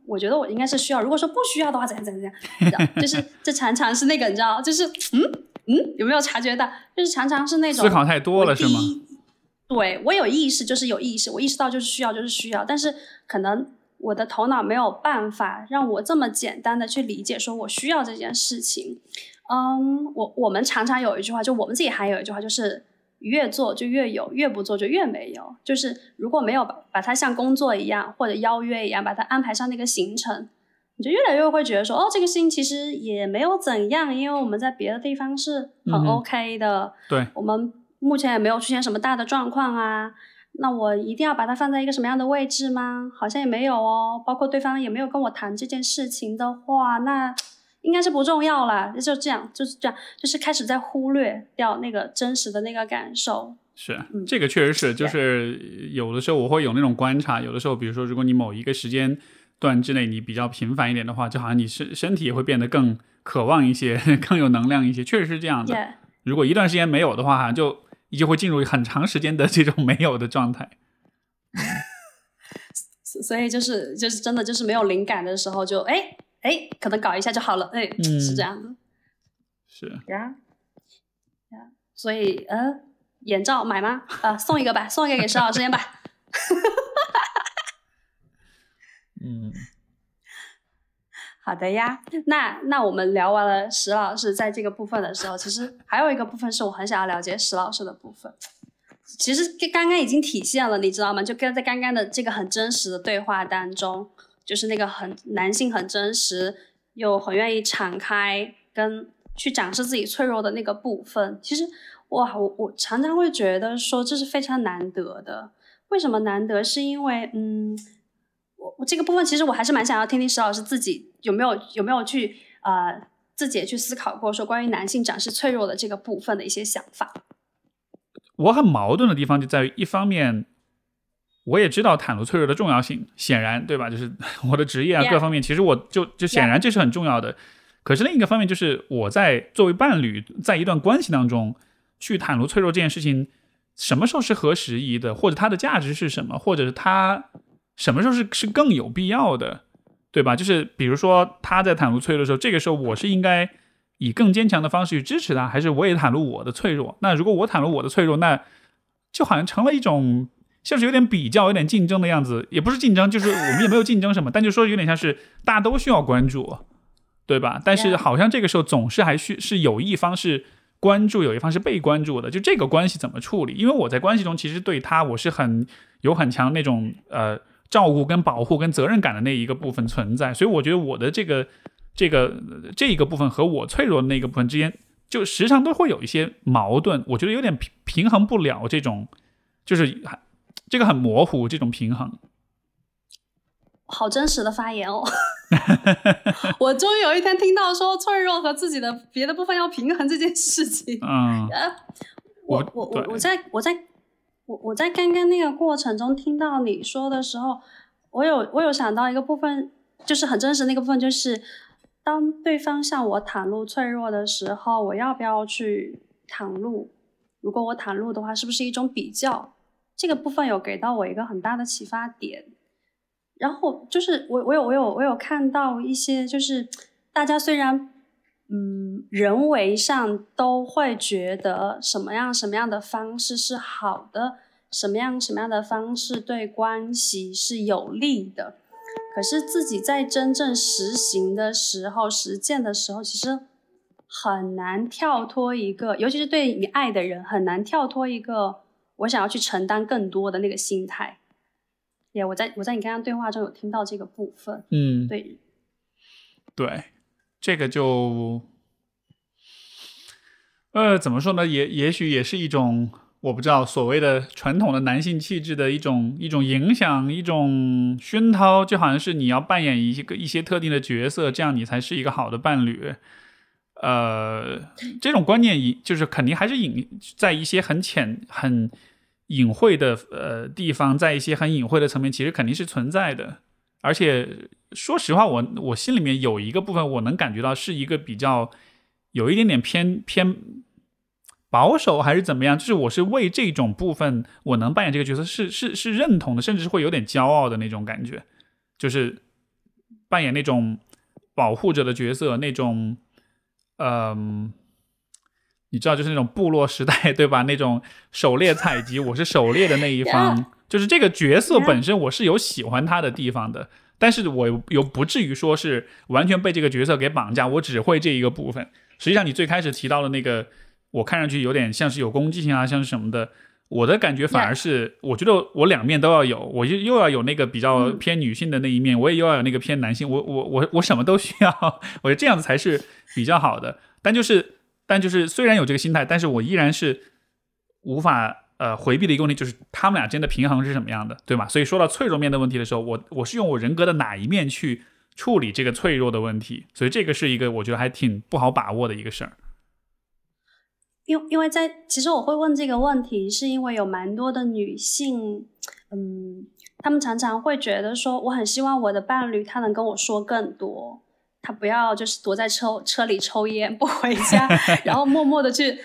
我觉得我应该是需要。如果说不需要的话，怎样怎样怎样？就是这常常是那个，你知道，就是嗯嗯，有没有察觉到？就是常常是那种
思考太多了，是吗？
对我有意识，就是有意识，我意识到就是需要，就是需要，但是可能我的头脑没有办法让我这么简单的去理解，说我需要这件事情。嗯，我我们常常有一句话，就我们自己还有一句话，就是越做就越有，越不做就越没有。就是如果没有把把它像工作一样或者邀约一样把它安排上那个行程，你就越来越会觉得说，哦，这个事情其实也没有怎样，因为我们在别的地方是很 OK 的。
对，
我们目前也没有出现什么大的状况啊。那我一定要把它放在一个什么样的位置吗？好像也没有哦。包括对方也没有跟我谈这件事情的话，那。应该是不重要了，就这样，就是这样，就是开始在忽略掉那个真实的那个感受。
是，这个确实是，就是有的时候我会有那种观察，有的时候，比如说，如果你某一个时间段之内你比较频繁一点的话，就好像你身身体也会变得更渴望一些，更有能量一些，确实是这样的。如果一段时间没有的话，就你就会进入很长时间的这种没有的状态。
所以就是就是真的就是没有灵感的时候，就哎。哎，可能搞一下就好了。哎，是这样的，
是
呀呀，所以呃，眼罩买吗？啊，送一个吧，送一个给石老师先吧。
嗯，
好的呀。那那我们聊完了石老师在这个部分的时候，其实还有一个部分是我很想要了解石老师的部分。其实刚刚已经体现了，你知道吗？就跟在刚刚的这个很真实的对话当中。就是那个很男性、很真实又很愿意敞开跟去展示自己脆弱的那个部分。其实，哇，我我常常会觉得说这是非常难得的。为什么难得？是因为，嗯，我我这个部分其实我还是蛮想要听听石老师自己有没有有没有去呃自己也去思考过说关于男性展示脆弱的这个部分的一些想法。
我很矛盾的地方就在于一方面。我也知道袒露脆弱的重要性，显然，对吧？就是 我的职业啊，各方面，其实我就就显然这是很重要的。可是另一个方面，就是我在作为伴侣，在一段关系当中去袒露脆弱这件事情，什么时候是合时宜的，或者它的价值是什么，或者是它什么时候是是更有必要的，对吧？就是比如说他在袒露脆弱的时候，这个时候我是应该以更坚强的方式去支持他，还是我也袒露我的脆弱？那如果我袒露我的脆弱，那就好像成了一种。像是有点比较、有点竞争的样子，也不是竞争，就是我们也没有竞争什么，但就说有点像是大家都需要关注，对吧？但是好像这个时候总是还需是有一方是关注，有一方是被关注的，就这个关系怎么处理？因为我在关系中其实对他我是很有很强那种呃照顾跟保护跟责任感的那一个部分存在，所以我觉得我的这个这个这一个部分和我脆弱的那个部分之间，就时常都会有一些矛盾，我觉得有点平平衡不了这种，就是还。这个很模糊，这种平衡，
好真实的发言哦！我终于有一天听到说脆弱和自己的别的部分要平衡这件事情。
嗯，
我我我我在我在我我在刚刚那个过程中听到你说的时候，我有我有想到一个部分，就是很真实那个部分，就是当对方向我袒露脆弱的时候，我要不要去袒露？如果我袒露的话，是不是一种比较？这个部分有给到我一个很大的启发点，然后就是我我有我有我有看到一些，就是大家虽然嗯人为上都会觉得什么样什么样的方式是好的，什么样什么样的方式对关系是有利的，可是自己在真正实行的时候、实践的时候，其实很难跳脱一个，尤其是对你爱的人，很难跳脱一个。我想要去承担更多的那个心态，也我在我在你刚刚对话中有听到这个部分，
嗯，
对，
对，这个就，呃，怎么说呢？也也许也是一种我不知道所谓的传统的男性气质的一种一种影响，一种熏陶，就好像是你要扮演一个一些特定的角色，这样你才是一个好的伴侣。呃，这种观念隐就是肯定还是隐在一些很浅、很隐晦的呃地方，在一些很隐晦的层面，其实肯定是存在的。而且说实话，我我心里面有一个部分，我能感觉到是一个比较有一点点偏偏保守，还是怎么样？就是我是为这种部分，我能扮演这个角色，是是是认同的，甚至是会有点骄傲的那种感觉，就是扮演那种保护者的角色，那种嗯。你知道，就是那种部落时代，对吧？那种狩猎采集，我是狩猎的那一方，就是这个角色本身，我是有喜欢他的地方的，但是我又不至于说是完全被这个角色给绑架，我只会这一个部分。实际上，你最开始提到的那个，我看上去有点像是有攻击性啊，像是什么的，我的感觉反而是，我觉得我两面都要有，我就又要有那个比较偏女性的那一面，我也又要有那个偏男性，我我我我什么都需要，我觉得这样子才是比较好的。但就是。但就是虽然有这个心态，但是我依然是无法呃回避的一个问题，就是他们俩之间的平衡是什么样的，对吗？所以说到脆弱面的问题的时候，我我是用我人格的哪一面去处理这个脆弱的问题？所以这个是一个我觉得还挺不好把握的一个事儿。
因因为在其实我会问这个问题，是因为有蛮多的女性，嗯，她们常常会觉得说，我很希望我的伴侣他能跟我说更多。他不要就是躲在车车里抽烟不回家，然后默默的去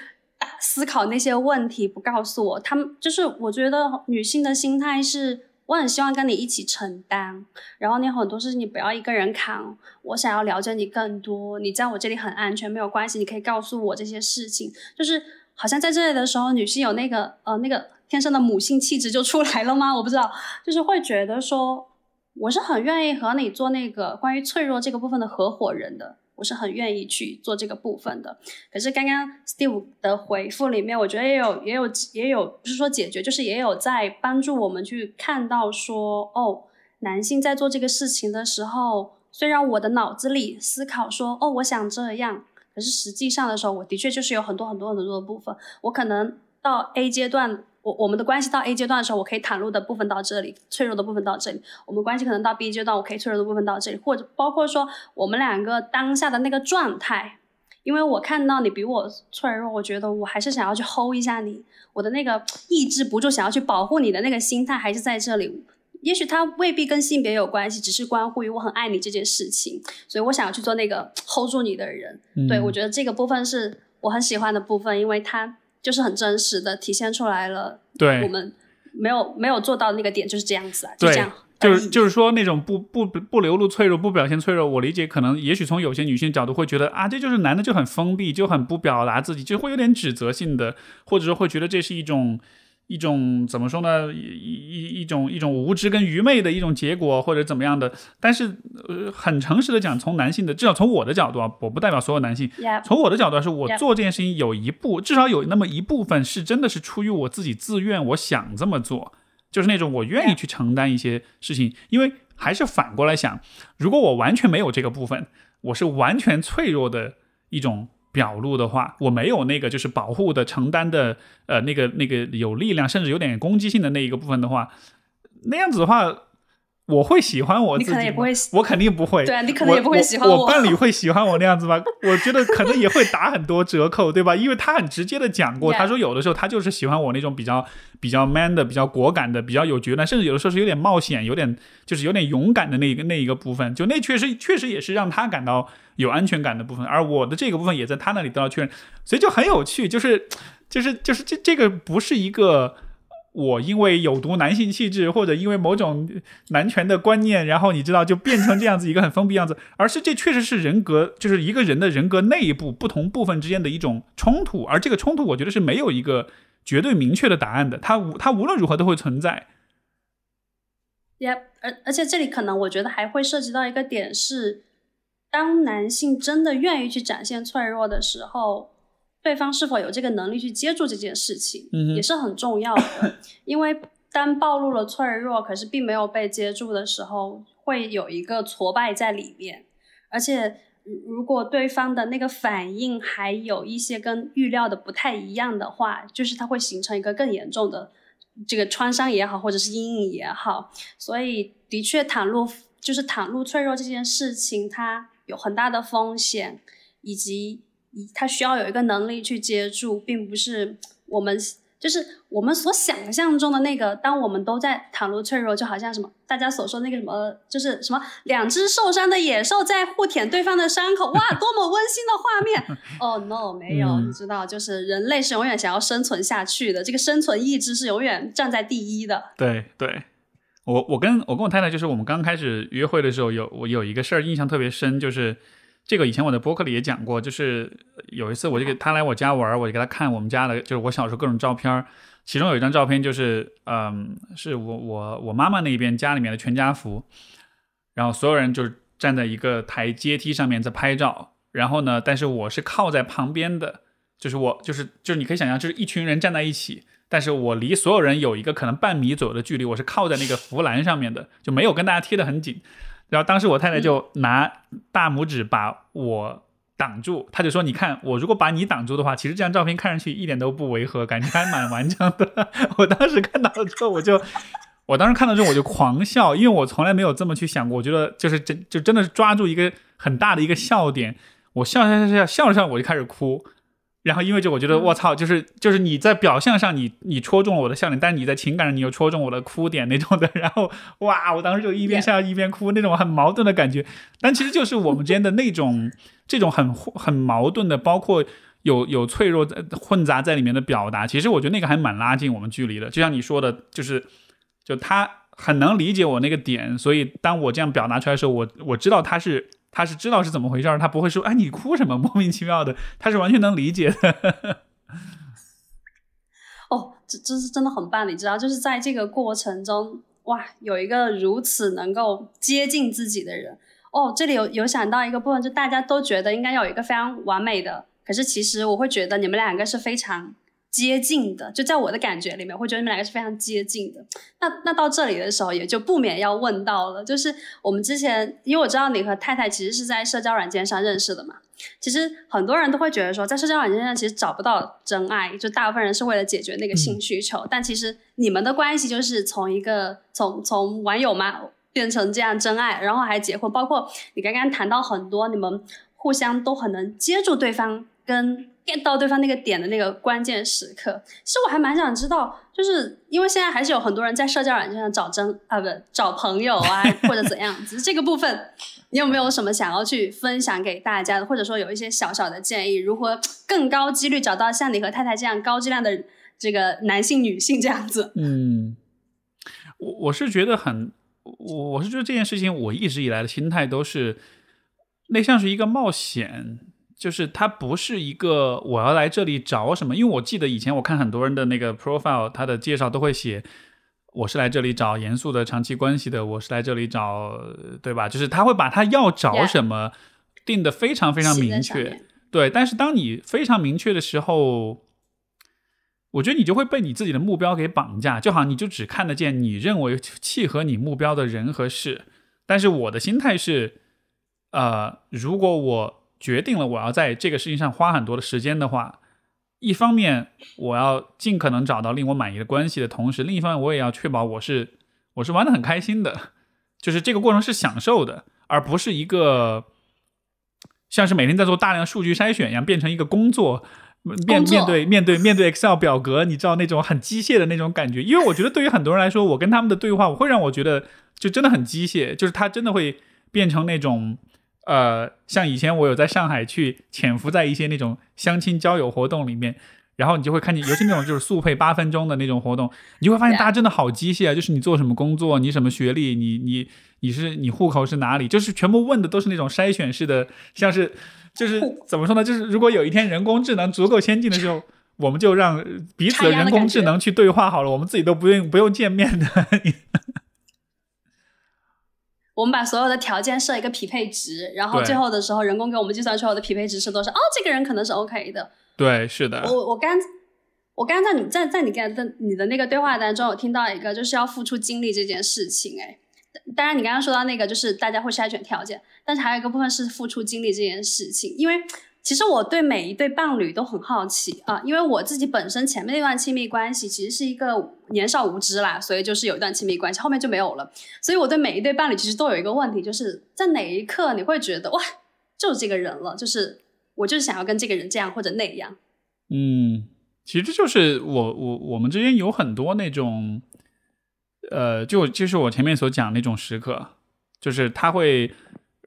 思考那些问题，不告诉我。他们就是我觉得女性的心态是，我很希望跟你一起承担，然后你很多事情你不要一个人扛，我想要了解你更多。你在我这里很安全，没有关系，你可以告诉我这些事情。就是好像在这里的时候，女性有那个呃那个天生的母性气质就出来了吗？我不知道，就是会觉得说。我是很愿意和你做那个关于脆弱这个部分的合伙人的，我是很愿意去做这个部分的。可是刚刚 Steve 的回复里面，我觉得也有也有也有不是说解决，就是也有在帮助我们去看到说，哦，男性在做这个事情的时候，虽然我的脑子里思考说，哦，我想这样，可是实际上的时候，我的确就是有很多很多很多的部分，我可能到 A 阶段。我我们的关系到 A 阶段的时候，我可以袒露的部分到这里，脆弱的部分到这里。我们关系可能到 B 阶段，我可以脆弱的部分到这里，或者包括说我们两个当下的那个状态。因为我看到你比我脆弱，我觉得我还是想要去 hold 一下你，我的那个抑制不住想要去保护你的那个心态还是在这里。也许它未必跟性别有关系，只是关乎于我很爱你这件事情，所以我想要去做那个 hold 住你的人。对我觉得这个部分是我很喜欢的部分，因为它。就是很真实的体现出来了，
对，
我们没有没有做到那个点就是这样子啊，就这样，
就是就是说那种不不不流露脆弱，不表现脆弱，我理解可能也许从有些女性角度会觉得啊，这就是男的就很封闭，就很不表达自己，就会有点指责性的，或者说会觉得这是一种。一种怎么说呢？一一一种一种无知跟愚昧的一种结果，或者怎么样的？但是，呃，很诚实的讲，从男性的，至少从我的角度啊，我不代表所有男性。从我的角度来说，我做这件事情有一部，至少有那么一部分是真的是出于我自己自愿，我想这么做，就是那种我愿意去承担一些事情。因为还是反过来想，如果我完全没有这个部分，我是完全脆弱的一种。表露的话，我没有那个就是保护的、承担的，呃，那个那个有力量，甚至有点攻击性的那一个部分的话，那样子的话。我会喜欢我自己，我肯定不会。
对啊，你可能也不会喜欢我。
我伴侣会喜欢我那样子吗？我觉得可能也会打很多折扣，对吧？因为他很直接的讲过，他说有的时候他就是喜欢我那种比较比较 man 的、比较果敢的、比较有决断，甚至有的时候是有点冒险、有点就是有点勇敢的那一个那一个部分。就那确实确实也是让他感到有安全感的部分，而我的这个部分也在他那里得到确认，所以就很有趣。就是就是就是这这个不是一个。我因为有毒男性气质，或者因为某种男权的观念，然后你知道就变成这样子一个很封闭样子，而是这确实是人格，就是一个人的人格内部不同部分之间的一种冲突，而这个冲突我觉得是没有一个绝对明确的答案的，它无它无论如何都会存在。
也而而且这里可能我觉得还会涉及到一个点是，当男性真的愿意去展现脆弱的时候。对方是否有这个能力去接住这件事情，也是很重要的。因为当暴露了脆弱，可是并没有被接住的时候，会有一个挫败在里面。而且，如果对方的那个反应还有一些跟预料的不太一样的话，就是它会形成一个更严重的这个创伤也好，或者是阴影也好。所以，的确袒露就是袒露脆弱这件事情，它有很大的风险，以及。他需要有一个能力去接住，并不是我们就是我们所想象中的那个，当我们都在袒露脆弱，就好像什么大家所说那个什么，就是什么两只受伤的野兽在互舔对方的伤口，哇，多么温馨的画面！哦，no，没有，你知道，就是人类是永远想要生存下去的，这个生存意志是永远站在第一的。
对对，我我跟我跟我太太就是我们刚开始约会的时候，有我有一个事儿印象特别深，就是这个以前我在博客里也讲过，就是有一次我就给他来我家玩，我就给他看我们家的，就是我小时候各种照片。其中有一张照片，就是嗯，是我我我妈妈那边家里面的全家福，然后所有人就是站在一个台阶梯上面在拍照，然后呢，但是我是靠在旁边的，就是我就是就是你可以想象，就是一群人站在一起，但是我离所有人有一个可能半米左右的距离，我是靠在那个扶栏上面的，就没有跟大家贴得很紧。然后当时我太太就拿大拇指把我。挡住，她就说：“你看，我如果把你挡住的话，其实这张照片看上去一点都不违和，感觉还蛮完整的。”我当时看到了之后，我就，我当时看到之后我就狂笑，因为我从来没有这么去想过。我觉得就是真就真的是抓住一个很大的一个笑点，我笑笑笑笑笑着笑，我就开始哭。然后因为就我觉得我操，就是就是你在表象上你你戳中了我的笑点，但是你在情感上你又戳中我的哭点那种的。然后哇，我当时就一边笑一边哭，那种很矛盾的感觉。但其实就是我们之间的那种。这种很很矛盾的，包括有有脆弱混杂在里面的表达，其实我觉得那个还蛮拉近我们距离的。就像你说的，就是就他很能理解我那个点，所以当我这样表达出来的时候，我我知道他是他是知道是怎么回事，他不会说哎你哭什么莫名其妙的，他是完全能理解的。
哦，这这是真的很棒，你知道，就是在这个过程中，哇，有一个如此能够接近自己的人。哦，这里有有想到一个部分，就大家都觉得应该有一个非常完美的，可是其实我会觉得你们两个是非常接近的，就在我的感觉里面，会觉得你们两个是非常接近的。那那到这里的时候，也就不免要问到了，就是我们之前，因为我知道你和太太其实是在社交软件上认识的嘛。其实很多人都会觉得说，在社交软件上其实找不到真爱，就大部分人是为了解决那个性需求。但其实你们的关系就是从一个从从网友嘛。变成这样真爱，然后还结婚，包括你刚刚谈到很多，你们互相都很能接住对方，跟 get 到对方那个点的那个关键时刻。其实我还蛮想知道，就是因为现在还是有很多人在社交软件上找真啊，不找朋友啊，或者怎样子。这个部分，你有没有什么想要去分享给大家的，或者说有一些小小的建议，如何更高几率找到像你和太太这样高质量的这个男性、女性这样子？
嗯，我我是觉得很。我我是觉得这件事情，我一直以来的心态都是，那像是一个冒险，就是它不是一个我要来这里找什么。因为我记得以前我看很多人的那个 profile，他的介绍都会写，我是来这里找严肃的长期关系的，我是来这里找，对吧？就是他会把他要找什么定的非常非常明确，对。但是当你非常明确的时候。我觉得你就会被你自己的目标给绑架，就好像你就只看得见你认为契合你目标的人和事。但是我的心态是，呃，如果我决定了我要在这个事情上花很多的时间的话，一方面我要尽可能找到令我满意的关系的同时，另一方面我也要确保我是我是玩的很开心的，就是这个过程是享受的，而不是一个像是每天在做大量数据筛选一样变成一个工作。面面对面对面对 Excel 表格，你知道那种很机械的那种感觉。因为我觉得对于很多人来说，我跟他们的对话，我会让我觉得就真的很机械，就是他真的会变成那种呃，像以前我有在上海去潜伏在一些那种相亲交友活动里面，然后你就会看见，尤其那种就是速配八分钟的那种活动，你就会发现大家真的好机械啊！就是你做什么工作，你什么学历，你你你是你户口是哪里，就是全部问的都是那种筛选式的，像是。就是怎么说呢？就是如果有一天人工智能足够先进的时候，我们就让彼此的人工智能去对话好了，我们自己都不用不用见面的。
我们把所有的条件设一个匹配值，然后最后的时候，人工给我们计算出来的匹配值是多少？哦，这个人可能是 OK 的。
对，是的。
我我刚我刚在你在在你刚在你的那个对话当中，我听到一个就是要付出精力这件事情，哎。当然，你刚刚说到那个，就是大家会筛选条件，但是还有一个部分是付出精力这件事情。因为其实我对每一对伴侣都很好奇啊，因为我自己本身前面那段亲密关系其实是一个年少无知啦，所以就是有一段亲密关系，后面就没有了。所以我对每一对伴侣其实都有一个问题，就是在哪一刻你会觉得哇，就是这个人了，就是我就是想要跟这个人这样或者那样。
嗯。其实就是我我我们之间有很多那种，呃，就就是我前面所讲那种时刻，就是他会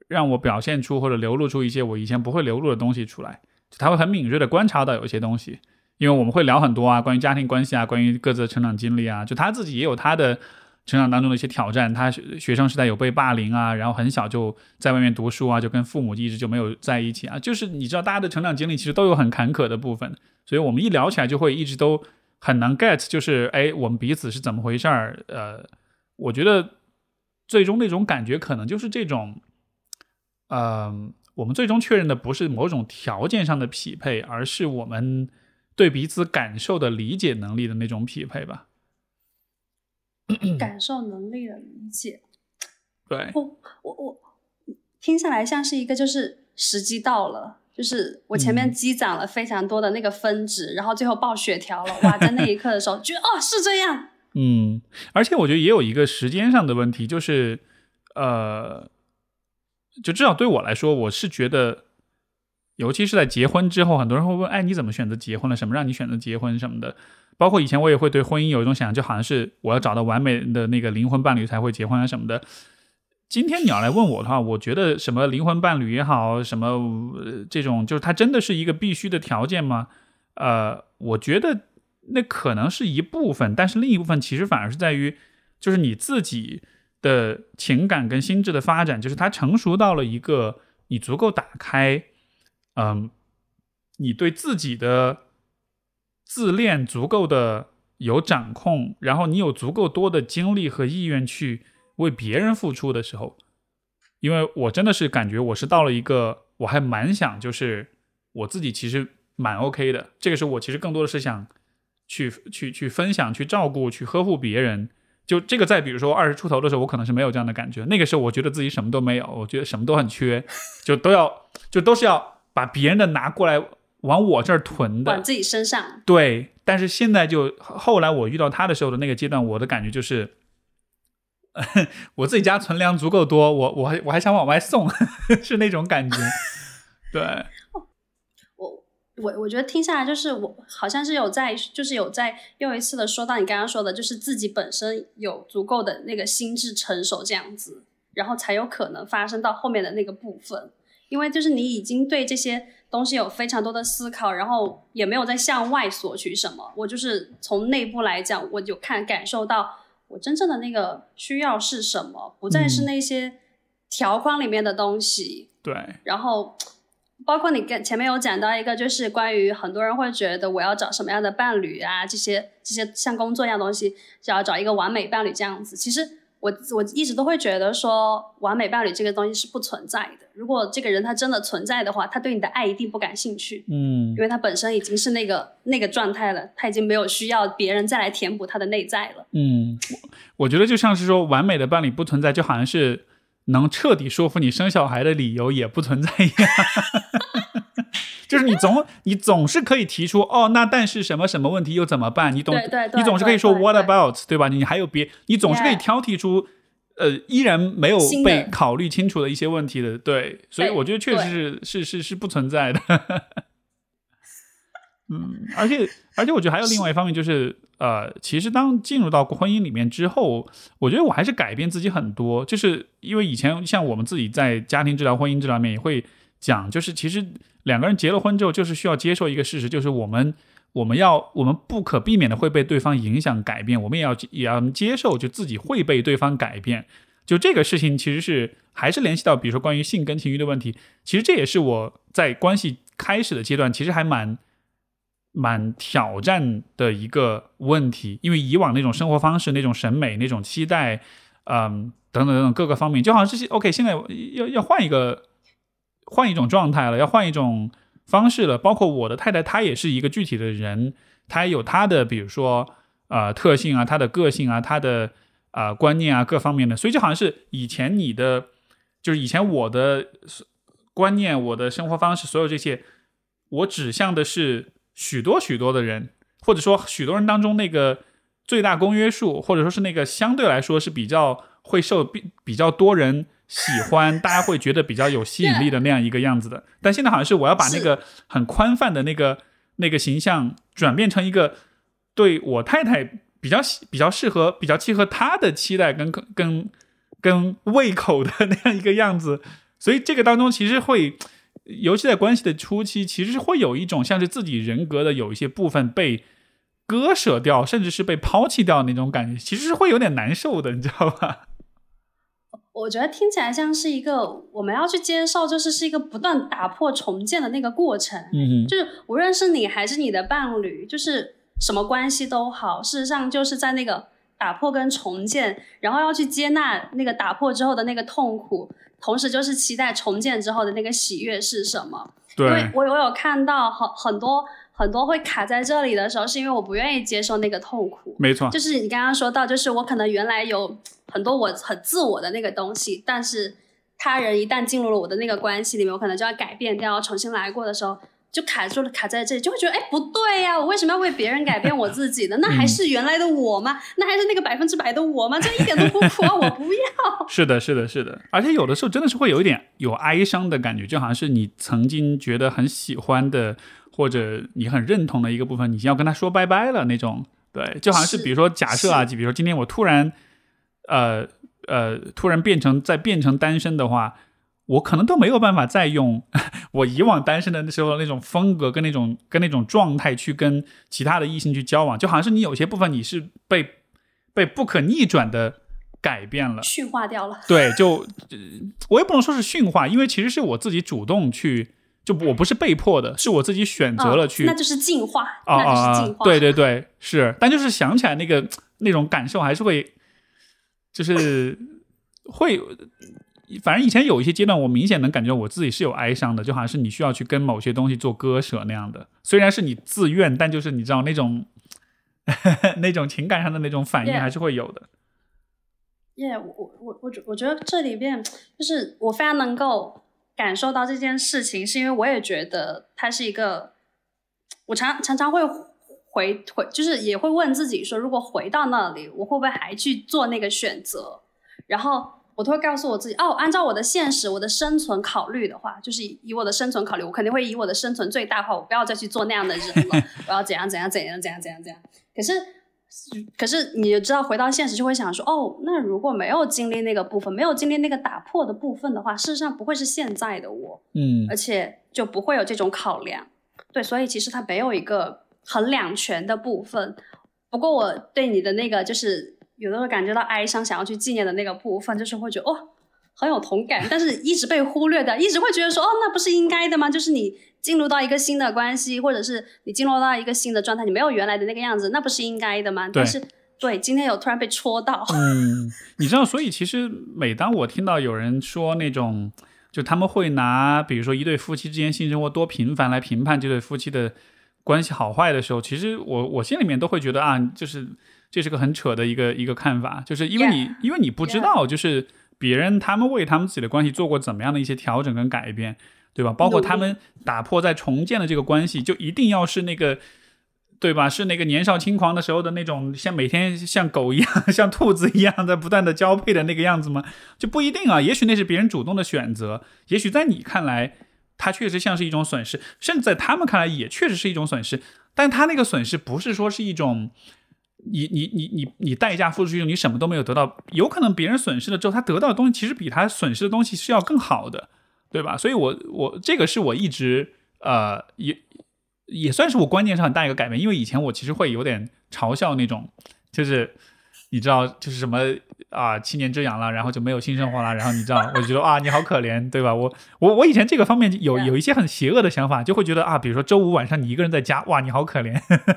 让我表现出或者流露出一些我以前不会流露的东西出来，就他会很敏锐的观察到有一些东西，因为我们会聊很多啊，关于家庭关系啊，关于各自的成长经历啊，就他自己也有他的。成长当中的一些挑战，他学生时代有被霸凌啊，然后很小就在外面读书啊，就跟父母一直就没有在一起啊。就是你知道，大家的成长经历其实都有很坎坷的部分，所以我们一聊起来就会一直都很难 get，就是哎，我们彼此是怎么回事儿？呃，我觉得最终那种感觉可能就是这种，嗯，我们最终确认的不是某种条件上的匹配，而是我们对彼此感受的理解能力的那种匹配吧。
感受能力的理解，
对，
我我我听下来像是一个，就是时机到了，就是我前面积攒了非常多的那个分值，然后最后爆血条了，哇，在那一刻的时候，觉 得哦是这样，
嗯，而且我觉得也有一个时间上的问题，就是呃，就至少对我来说，我是觉得，尤其是在结婚之后，很多人会问，哎，你怎么选择结婚了？什么让你选择结婚什么的？包括以前我也会对婚姻有一种想象，就好像是我要找到完美的那个灵魂伴侣才会结婚啊什么的。今天你要来问我的话，我觉得什么灵魂伴侣也好，什么这种就是它真的是一个必须的条件吗？呃，我觉得那可能是一部分，但是另一部分其实反而是在于，就是你自己的情感跟心智的发展，就是他成熟到了一个你足够打开，嗯，你对自己的。自恋足够的有掌控，然后你有足够多的精力和意愿去为别人付出的时候，因为我真的是感觉我是到了一个我还蛮想就是我自己其实蛮 OK 的，这个时候我其实更多的是想去去去分享、去照顾、去呵护别人。就这个在比如说二十出头的时候，我可能是没有这样的感觉，那个时候我觉得自己什么都没有，我觉得什么都很缺，就都要就都是要把别人的拿过来。往我这儿囤的，
往自己身上。
对，但是现在就后来我遇到他的时候的那个阶段，我的感觉就是，我自己家存粮足够多，我我还我还想往外送，是那种感觉。对，
我我我觉得听下来就是我好像是有在，就是有在又一次的说到你刚刚说的，就是自己本身有足够的那个心智成熟这样子，然后才有可能发生到后面的那个部分，因为就是你已经对这些。东西有非常多的思考，然后也没有在向外索取什么。我就是从内部来讲，我就看感受到我真正的那个需要是什么，不再是那些条框里面的东西。
对。
然后，包括你跟前面有讲到一个，就是关于很多人会觉得我要找什么样的伴侣啊，这些这些像工作一样东西，想要找一个完美伴侣这样子。其实。我我一直都会觉得说，完美伴侣这个东西是不存在的。如果这个人他真的存在的话，他对你的爱一定不感兴趣。
嗯，
因为他本身已经是那个那个状态了，他已经没有需要别人再来填补他的内在了。
嗯，我觉得就像是说，完美的伴侣不存在，就好像是能彻底说服你生小孩的理由也不存在一样。就是你总你总是可以提出哦，那但是什么什么问题又怎么办？你懂？你总是可以说 What about？对吧？你还有别？你总是可以挑剔出呃依然没有被考虑清楚的一些问题的。对，所以我觉得确实是是是是不存在的。嗯，而且而且我觉得还有另外一方面就是呃，其实当进入到婚姻里面之后，我觉得我还是改变自己很多，就是因为以前像我们自己在家庭治疗、婚姻治疗面也会讲，就是其实。两个人结了婚之后，就是需要接受一个事实，就是我们我们要我们不可避免的会被对方影响改变，我们也要也要接受，就自己会被对方改变。就这个事情，其实是还是联系到，比如说关于性跟情欲的问题。其实这也是我在关系开始的阶段，其实还蛮蛮挑战的一个问题，因为以往那种生活方式、那种审美、那种期待，嗯，等等等等各个方面，就好像这些 OK，现在要要换一个。换一种状态了，要换一种方式了。包括我的太太，她也是一个具体的人，她有她的，比如说呃特性啊，她的个性啊，她的啊观念啊，各方面的。所以就好像是以前你的，就是以前我的观念、我的生活方式，所有这些，我指向的是许多许多的人，或者说许多人当中那个最大公约数，或者说是那个相对来说是比较会受比比较多人。喜欢大家会觉得比较有吸引力的那样一个样子的，但现在好像是我要把那个很宽泛的那个那个形象转变成一个对我太太比较喜、比较适合、比较契合她的期待跟跟跟胃口的 那样一个样子，所以这个当中其实会，尤其在关系的初期，其实是会有一种像是自己人格的有一些部分被割舍掉，甚至是被抛弃掉那种感觉，其实是会有点难受的，你知道吧？
我觉得听起来像是一个我们要去接受，就是是一个不断打破重建的那个过程。
嗯
就是无论是你还是你的伴侣，就是什么关系都好，事实上就是在那个打破跟重建，然后要去接纳那个打破之后的那个痛苦，同时就是期待重建之后的那个喜悦是什么。因为
对，
我我有看到很很多很多会卡在这里的时候，是因为我不愿意接受那个痛苦。
没错，
就是你刚刚说到，就是我可能原来有很多我很自我的那个东西，但是他人一旦进入了我的那个关系里面，我可能就要改变掉，重新来过的时候，就卡住了，卡在这里，就会觉得哎不对呀、我为什么要为别人改变我自己呢？那还是原来的我吗？那还是那个百分之百的我吗？这一点都不苦啊！我不要。
是的，是的，是的，而且有的时候真的是会有一点有哀伤的感觉，就好像是你曾经觉得很喜欢的，或者你很认同的一个部分，你要跟他说拜拜了那种。对，就好像是
是
比如说假设啊，
就
比如说今天我突然，呃呃，突然变成再变成单身的话，我可能都没有办法再用 我以往单身的时候那种风格跟那种跟那种状态去跟其他的异性去交往，就好像是你有些部分你是被被不可逆转的改变了。
驯化掉了。
对，就、呃我也不能说是驯化，因为其实是我自己主动去，就我不是被迫的，是我自己选择了去。
嗯那就是进化，
啊
那就是
啊
进化。
对对对，是，但就是想起来那个 那种感受，还是会，就是会，反正以前有一些阶段，我明显能感觉我自己是有哀伤的，就好像是你需要去跟某些东西做割舍那样的。虽然是你自愿，但就是你知道那种 那种情感上的那种反应还是会有的。
耶、我我我我觉我觉得这里边就是我非常能够感受到这件事情，是因为我也觉得它是一个，我常常常会回回，就是也会问自己说，如果回到那里，我会不会还去做那个选择？然后我都会告诉我自己，哦，按照我的现实、我的生存考虑的话，就是以以我的生存考虑，我肯定会以我的生存最大化，我不要再去做那样的人了，我要怎样怎样怎样怎样怎样怎样。可是可是你就知道，回到现实就会想说，哦，那如果没有经历那个部分，没有经历那个打破的部分的话，事实上不会是现在的我，
嗯
而且就不会有这种考量。对，所以其实它没有一个很两全的部分。不过我对你的那个就是有的时候感觉到哀伤，想要去纪念的那个部分，就是会觉得哦很有同感，但是一直被忽略的，一直会觉得说哦那不是应该的吗？就是你进入到一个新的关系，或者是你进入到一个新的状态，你没有原来的那个样子，那不是应该的吗？
对
但是对，今天有突然被戳到，
嗯，你知道，所以其实每当我听到有人说那种，就他们会拿比如说一对夫妻之间性生活多频繁来评判这对夫妻的关系好坏的时候，其实我我心里面都会觉得啊，就是这是个很扯的一个一个看法，就是因为你因为你不知道，就是别人他们为他们自己的关系做过怎么样的一些调整跟改变，对吧？包括他们打破再重建的这个关系，就一定要是那个。对吧？是那个年少轻狂的时候的那种，像每天像狗一样、像兔子一样在不断的交配的那个样子吗？就不一定啊。也许那是别人主动的选择，也许在你看来，它确实像是一种损失，甚至在他们看来也确实是一种损失。但他那个损失不是说是一种，你你你你你代价付出去，你什么都没有得到。有可能别人损失了之后，他得到的东西其实比他损失的东西是要更好的，对吧？所以我我这个是我一直呃也。也算是我观念上很大一个改变，因为以前我其实会有点嘲笑那种，就是你知道，就是什么啊七年之痒了，然后就没有性生活了，然后你知道，我就觉得啊你好可怜，对吧？我我我以前这个方面有有一些很邪恶的想法，就会觉得啊，比如说周五晚上你一个人在家，哇你好可怜；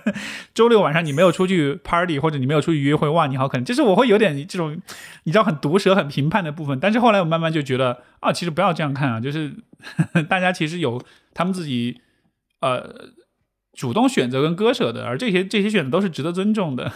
周六晚上你没有出去 party 或者你没有出去约会，哇你好可怜。就是我会有点这种你知道很毒舌、很评判的部分，但是后来我慢慢就觉得啊，其实不要这样看啊，就是 大家其实有他们自己呃。主动选择跟割舍的，而这些这些选择都是值得尊重的。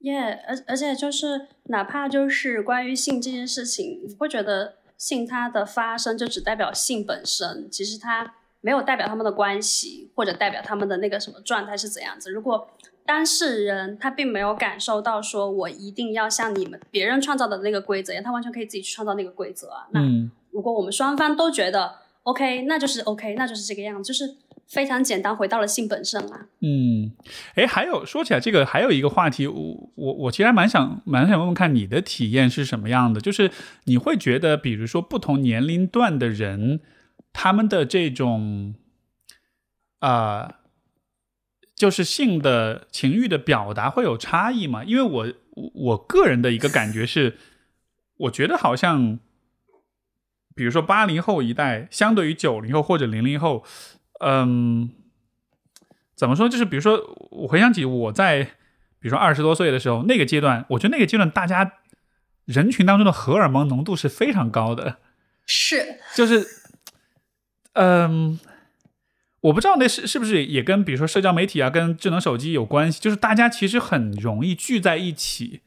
耶、而而且就是哪怕就是关于性这件事情，你会觉得性它的发生就只代表性本身，其实它没有代表他们的关系，或者代表他们的那个什么状态是怎样子。如果当事人他并没有感受到说我一定要像你们别人创造的那个规则一样，他完全可以自己去创造那个规则啊。那
嗯
如果我们双方都觉得 OK，那就是 OK，那就是这个样子，就是非常简单，回到了性本身啊。
嗯，哎，还有说起来这个，还有一个话题，我我我其实还蛮想蛮想问问看你的体验是什么样的，就是你会觉得，比如说不同年龄段的人，他们的这种啊、就是性的情欲的表达会有差异吗？因为我我个人的一个感觉是，我觉得好像，比如说八零后一代，相对于九零后或者零零后，嗯，怎么说？就是比如说，我回想起我在比如说二十多岁的时候，那个阶段，我觉得那个阶段大家人群当中的荷尔蒙浓度是非常高的，
是，
就是，嗯，我不知道那是是不是也跟比如说社交媒体啊、跟智能手机有关系，就是大家其实很容易聚在一起，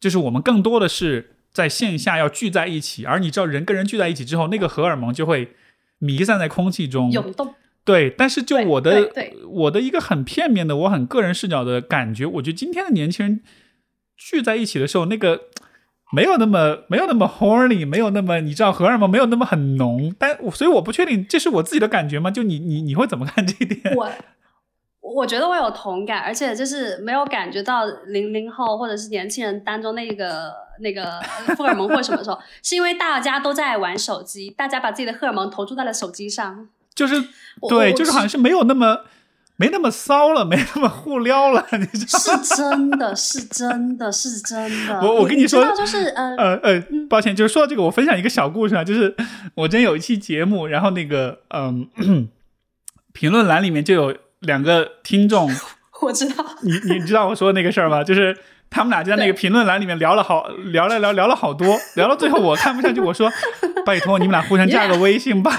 就是我们更多的是在线下要聚在一起，而你知道人跟人聚在一起之后，那个荷尔蒙就会弥散在空气中，
涌动。
对，但是就我的我的一个很片面的、我很个人视角的感觉，我觉得今天的年轻人聚在一起的时候，那个 没有那么没有那么 horny，没有那么你知道荷尔蒙没有那么很浓，但所以我不确定这是我自己的感觉吗？就你你你会怎么看这一点？
我我觉得我有同感，而且就是没有感觉到零零后或者是年轻人当中那个那个 荷尔蒙或什么时候，是因为大家都在玩手机，大家把自己的荷尔蒙投注在了手机上。
就是对，就是好像是没有那么没那么骚了，没那么互撩了，你知道吗？
是真的，是真的，是真的。
我我跟你说
你就是呃，
呃呃，抱歉，就是说到这个，我分享一个小故事啊，就是我之前有一期节目，然后那个嗯，评论栏里面就有两个听众，
我知道，
你你知道我说的那个事儿吗？就是他们俩就在那个评论栏里面聊了好聊了聊聊了好多，聊到最后我看不下去，我说 拜托你们俩互相加个微信吧，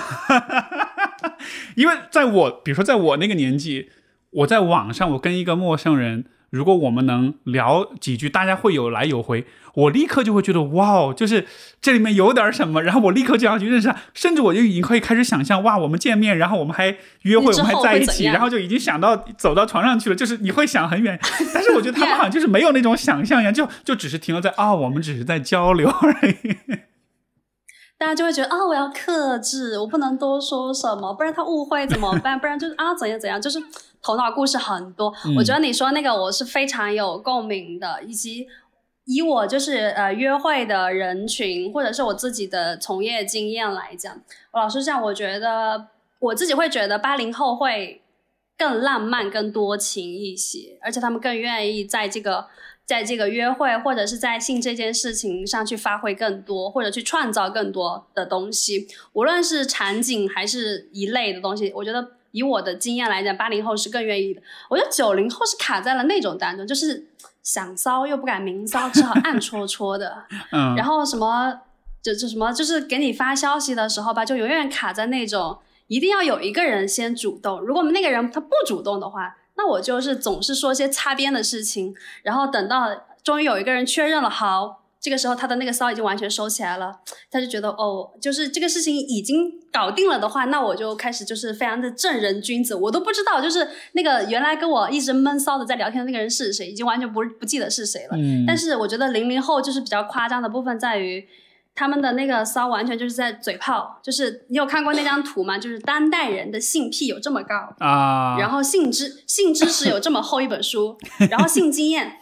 因为在我比如说在我那个年纪，我在网上我跟一个陌生人。如果我们能聊几句，大家会有来有回，我立刻就会觉得哇哦，就是这里面有点什么，然后我立刻就要去认识他，甚至我就已经可以开始想象哇，我们见面，然后我们还约会，我们还在一起，然后就已经想到走到床上去了，就是你会想很远，但是我觉得他们好像就是没有那种想象一样，就就只是停留在啊、我们只是在交流而已。
大家就会觉得啊，我要克制，我不能多说什么，不然他误会怎么办？不然就是啊，怎样怎样，就是头脑故事很多。
嗯
我觉得你说那个我是非常有共鸣的，以及以我就是呃约会的人群，或者是我自己的从业经验来讲，我老实讲，我觉得我自己会觉得八零后会更浪漫、更多情一些，而且他们更愿意在这个。在这个约会或者是在性这件事情上去发挥更多，或者去创造更多的东西，无论是场景还是一类的东西，我觉得以我的经验来讲，八零后是更愿意的。我觉得九零后是卡在了那种当中，就是想骚又不敢明骚，只好暗戳戳的。
嗯，
然后什么就就什么，就是给你发消息的时候吧，就永远卡在那种一定要有一个人先主动，如果那个人他不主动的话，那我就是总是说些擦边的事情，然后等到终于有一个人确认了，好，这个时候他的那个骚已经完全收起来了，他就觉得哦，就是这个事情已经搞定了的话，那我就开始就是非常的正人君子，我都不知道就是那个原来跟我一直闷骚的在聊天的那个人是谁，已经完全不不记得是谁了。
嗯，
但是我觉得零零后就是比较夸张的部分在于，他们的那个骚完全就是在嘴炮，就是你有看过那张图吗？就是当代人的性癖有这么高，
啊，
然后性知性知识有这么厚一本书，然后性经验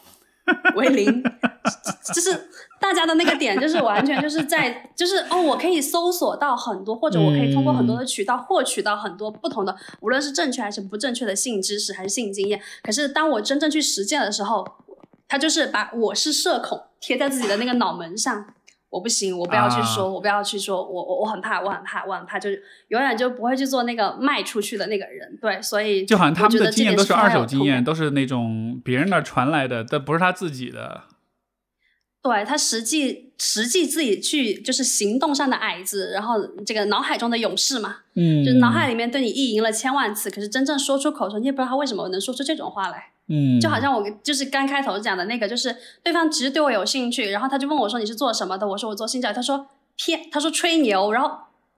为零，就是大家的那个点就是完全就是在 就是哦，我可以搜索到很多，或者我可以通过很多的渠道获取到很多不同的，无论是正确还是不正确的性知识还是性经验。可是当我真正去实践的时候，他就是把我是社恐贴在自己的那个脑门上。我不行，我不要去说，
啊
我不要去说，我我我很怕，我很怕，我很怕，就是永远就不会去做那个卖出去的那个人。对，所以
就好像他们的经验都是二手经验，都是那种别人那儿传来的，但不是他自己的。
对他实际实际自己去就是行动上的矮子，然后这个脑海中的勇士嘛，
嗯，
就是脑海里面对你意淫了千万次，可是真正说出口的时候，你也不知道他为什么能说出这种话来。
嗯，
就好像我就是刚开头讲的那个，就是对方其实对我有兴趣，然后他就问我说你是做什么的，我说我做性教育，他说骗，他说吹牛，然后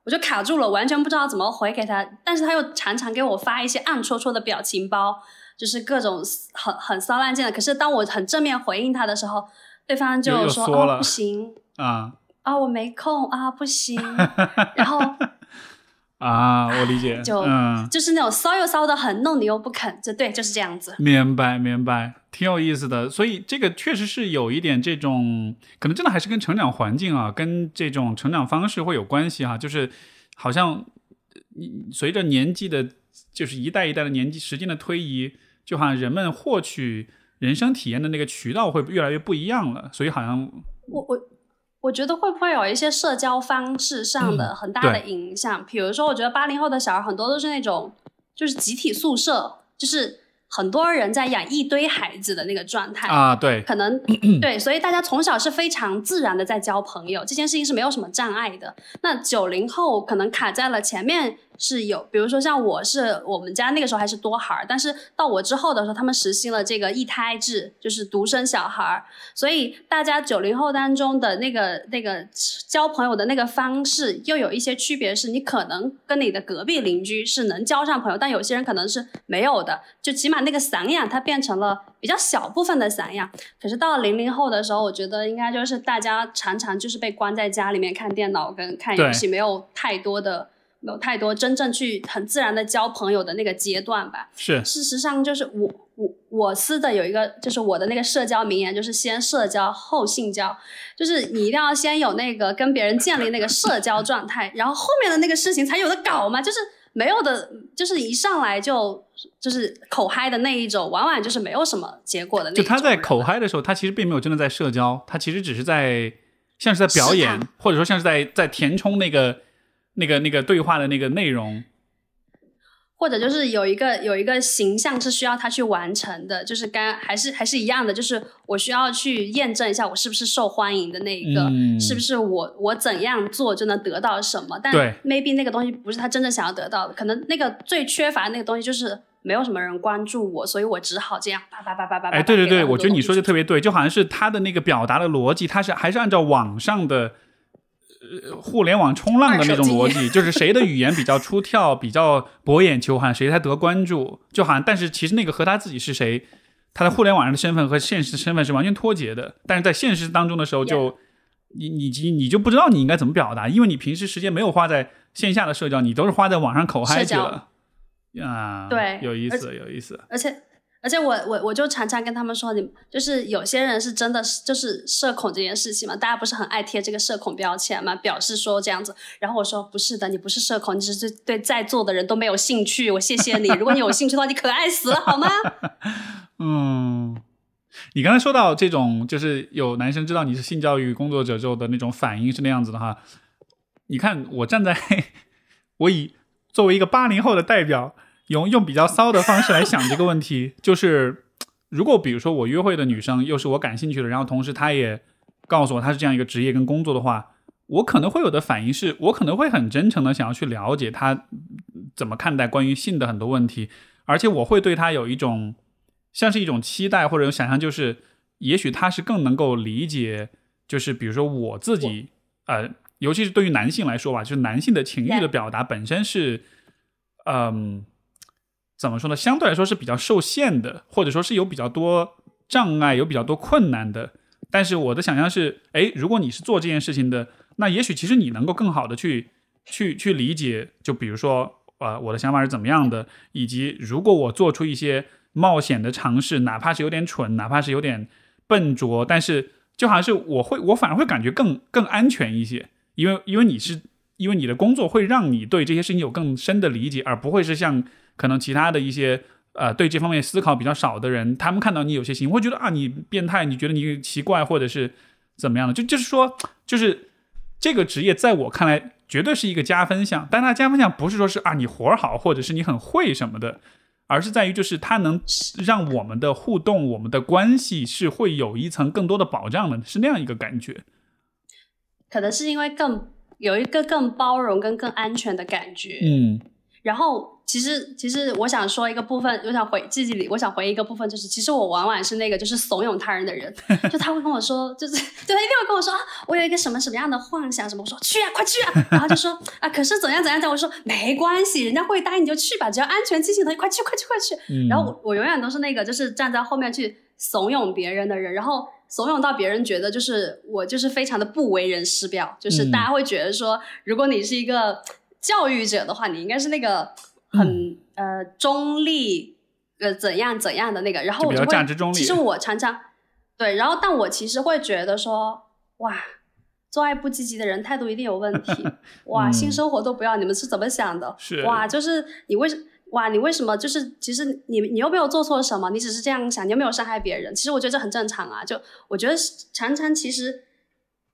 我就卡住了，完全不知道怎么回给他，但是他又常常给我发一些暗戳戳的表情包，就是各种很很骚烂贱的，可是当我很正面回应他的时候，对方就说哦不行
啊
啊我没空啊不行，然后
啊，我理解，
就
嗯，
就是那种骚又骚的很，弄你又不肯，就对，就是这样子。
明白明白，挺有意思的。所以这个确实是有一点这种，可能真的还是跟成长环境啊，跟这种成长方式会有关系哈、就是好像你随着年纪的，就是一代一代的年纪时间的推移，就好像人们获取人生体验的那个渠道会越来越不一样了。所以好像
我我我觉得会不会有一些社交方式上的
嗯
很大的影响？比如说，我觉得八零后的小孩很多都是那种就是集体宿舍，就是很多人在养一堆孩子的那个状态。
啊，对，
可能 对，所以大家从小是非常自然的在交朋友，这件事情是没有什么障碍的。那九零后可能卡在了前面是有，比如说像我是我们家那个时候还是多孩儿，但是到我之后的时候，他们实行了这个一胎制，就是独生小孩儿，所以大家九零后当中的那个那个交朋友的那个方式又有一些区别，是你可能跟你的隔壁邻居是能交上朋友，但有些人可能是没有的，就起码那个散养它变成了比较小部分的散养。可是到了零零后的时候，我觉得应该就是大家常常就是被关在家里面看电脑跟看游戏，没有太多的。没有太多真正去很自然的交朋友的那个阶段吧。
是
事实上，就是我我我司的有一个，就是我的那个社交名言，就是先社交后性交，就是你一定要先有那个跟别人建立那个社交状态，然后后面的那个事情才有的搞嘛。就是没有的，就是一上来就就是口嗨的那一种，往往就是没有什么结果的那种人。
他在口嗨的时候，他其实并没有真的在社交，他其实只是在像是在表演，或者说像是在在填充那个那个那个对话的那个内容。
或者就是有一个有一个形象是需要他去完成的，就是刚还是还是一样的，就是我需要去验证一下我是不是受欢迎的那一个，
嗯
是不是我我怎样做就能得到什么？但 maybe 那个东西不是他真正想要得到的，可能那个最缺乏的那个东西就是没有什么人关注我，所以我只好这样叭叭叭叭叭叭。
哎，对对对，我觉得你说的特别对，就好像是他的那个表达的逻辑，他是还是按照网上的。呃，互联网冲浪的那种逻辑，就是谁的语言比较出挑、比较博眼球，好像谁才得关注，就好像，但是其实那个和他自己是谁，他在互联网上的身份和现实的身份是完全脱节的。但是在现实当中的时候就，你你你你就不知道你应该怎么表达，因为你平时时间没有花在线下的社交，你都是花在网上口嗨去了。啊，
对
有意思，有意思。
而且而且我我我就常常跟他们说，你就是有些人是真的是就是社恐这件事情嘛，大家不是很爱贴这个社恐标签嘛，表示说这样子。然后我说不是的，你不是社恐，你只是对在座的人都没有兴趣。我谢谢你，如果你有兴趣的话，你可爱死了好吗？
嗯，你刚才说到这种，就是有男生知道你是性教育工作者之后的那种反应是那样子的哈。你看，我站在 我以作为一个八零后的代表，用用比较骚的方式来想这个问题，就是如果比如说我约会的女生又是我感兴趣的，然后同时她也告诉我她是这样一个职业跟工作的话，我可能会有的反应是我可能会很真诚的想要去了解她怎么看待关于性的很多问题，而且我会对她有一种像是一种期待或者有想象，就是也许她是更能够理解，就是比如说我自己呃，尤其是对于男性来说吧，就是男性的情欲的表达本身是，嗯。怎么说呢？相对来说是比较受限的，或者说是有比较多障碍、有比较多困难的。但是我的想象是，哎，如果你是做这件事情的，那也许其实你能够更好的去去去理解，就比如说，呃，我的想法是怎么样的，以及如果我做出一些冒险的尝试，哪怕是有点蠢，哪怕是有点笨拙，但是就好像是我会，我反而会感觉更更安全一些，因为因为你是因为你的工作会让你对这些事情有更深的理解，而不会是像可能其他的一些呃对这方面思考比较少的人，他们看到你有些行为，会觉得啊你变态，你觉得你奇怪，或者是怎么样的，就就是说，就是这个职业在我看来绝对是一个加分项，但它加分项不是说是啊你活儿好，或者是你很会什么的。而是在于，就是它能让我们的互动、我们的关系是会有一层更多的保障的，是那样一个感觉。
可能是因为更有一个更包容跟更安全的感觉。
嗯
然后其实其实我想说一个部分，我想回记忆里，我想回一个部分，就是其实我往往是那个就是怂恿他人的人，就他会跟我说，就是就他一定会跟我说啊，我有一个什么什么样的幻想什么，我说去啊，快去啊，然后就说啊，可是怎样怎样怎样，我说没关系，人家会答应你就去吧，只要安全进行的，快去快去快去。
嗯，
然后我我永远都是那个就是站在后面去怂恿别人的人，然后怂恿到别人觉得就是我就是非常的不为人师表，就是
嗯
大家会觉得说，如果你是一个教育者的话，你应该是那个很、呃中立呃怎样怎样的那个，然后我就会其实我常常对，然后但我其实会觉得说，哇，做爱不积极的人态度一定有问题，哇，
嗯
性生活都不要，你们是怎么想的？
是
哇，就是你为什哇，你为什么就是其实你你又没有做错什么，你只是这样想，你又没有伤害别人，其实我觉得这很正常啊。就我觉得常常其实，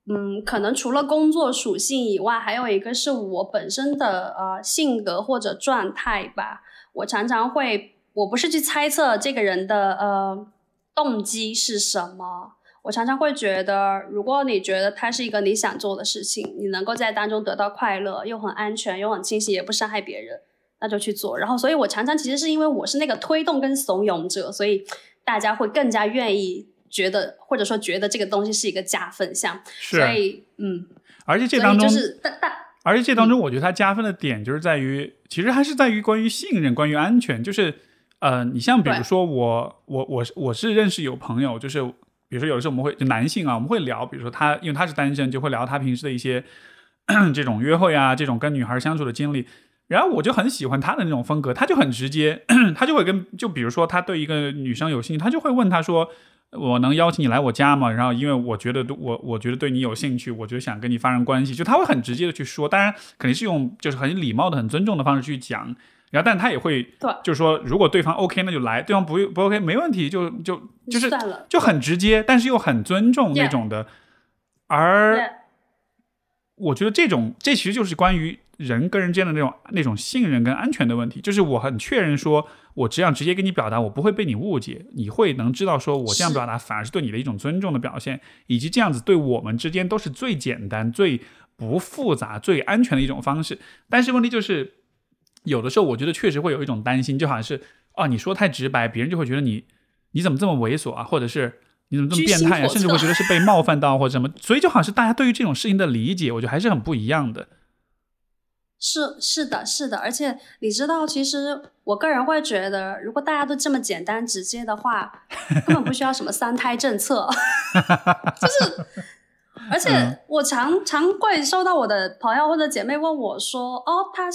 嗯，可能除了工作属性以外，还有一个是我本身的呃性格或者状态吧。我常常会，我不是去猜测这个人的呃动机是什么。我常常会觉得，如果你觉得它是一个你想做的事情，你能够在当中得到快乐，又很安全，又很清晰，也不伤害别人，那就去做。然后，所以我常常其实是因为我是那个推动跟怂恿者，所以大家会更加愿意觉得，或者说觉得这个东西是一个加分项。所，以，嗯，
而且这当中
就是大大
而且这当中，我觉得它加分的点就是在于，其实还是在于关于信任、关于安全。就是，呃，你像比如说我，我我是我是认识有朋友，就是比如说有的时候我们会就男性啊，我们会聊，比如说他因为他是单身，就会聊他平时的一些 这种约会啊，这种跟女孩相处的经历。然后我就很喜欢他的那种风格，他就很直接，他就会跟就比如说他对一个女生有兴趣，他就会问他说。我能邀请你来我家吗？然后因为我觉得我我觉得对你有兴趣，我就想跟你发生关系，就他会很直接的去说，当然肯定是用就是很礼貌的、很尊重的方式去讲。然后，但他也会
对
就是说，如果对方 OK，那就来；对方不不 OK，没问题，就就就是就很直接，但是又很尊重那种的。而我觉得这种这其实就是关于人跟人之间的那种那种信任跟安全的问题，就是我很确认说，我这样直接跟你表达，我不会被你误解，你会能知道说我这样表达反而是对你的一种尊重的表现，以及这样子对我们之间都是最简单、最不复杂、最安全的一种方式。但是问题就是，有的时候我觉得确实会有一种担心，就好像是啊，你说太直白，别人就会觉得你你怎么这么猥琐啊，或者是。你怎么这么变态啊？甚至会觉得是被冒犯到或者什么，所以就好像是大家对于这种事情的理解，我觉得还是很不一样的。
是是的，是的，而且你知道，其实我个人会觉得，如果大家都这么简单直接的话，根本不需要什么三胎政策，就是。而且
嗯
我常常会收到我的朋友或者姐妹问我说：“哦，他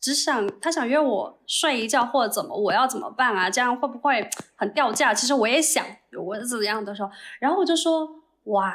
只想他想约我睡一觉或者怎么，我要怎么办啊？这样会不会很掉价？”其实我也想有蚊子一样的时候，然后我就说：“哇，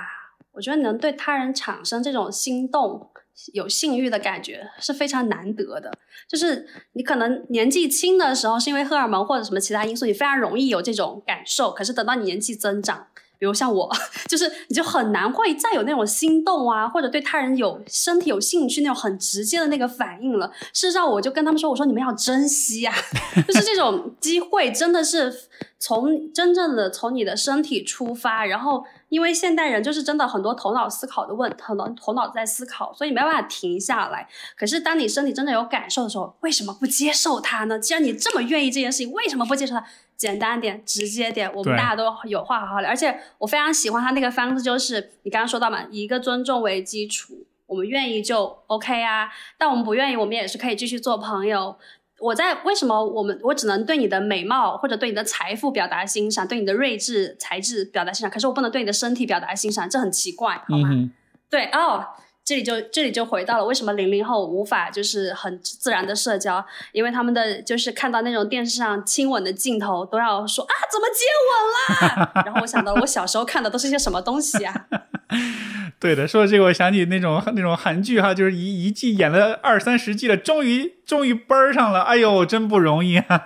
我觉得能对他人产生这种心动。”有性欲的感觉是非常难得的，就是你可能年纪轻的时候是因为荷尔蒙或者什么其他因素，你非常容易有这种感受。可是等到你年纪增长，比如像我，就是你就很难会再有那种心动啊，或者对他人有身体有兴趣那种很直接的那个反应了。事实上，我就跟他们说，我说你们要珍惜啊，就是这种机会真的是从真正的从你的身体出发，然后。因为现代人就是真的很多头脑思考的问，很多头脑在思考，所以没办法停下来。可是当你身体真的有感受的时候，为什么不接受它呢？既然你这么愿意这件事情，为什么不接受它？简单点，直接点，我们大家都有话好好聊。而且我非常喜欢他那个方式，就是你刚刚说到嘛，以一个尊重为基础，我们愿意就 OK 啊，但我们不愿意，我们也是可以继续做朋友。我在为什么我们我只能对你的美貌或者对你的财富表达欣赏，对你的睿智才智表达欣赏，可是我不能对你的身体表达欣赏，这很奇怪，好吗？
嗯，
对哦，这里就这里就回到了为什么零零后无法就是很自然的社交，因为他们的就是看到那种电视上亲吻的镜头都要说啊怎么接吻啦，然后我想到了我小时候看的都是些什么东西啊？
对的，说到这个，我想起那种那种韩剧哈，就是一一季演了二三十季了，终于终于奔儿上了，哎呦，真不容易啊！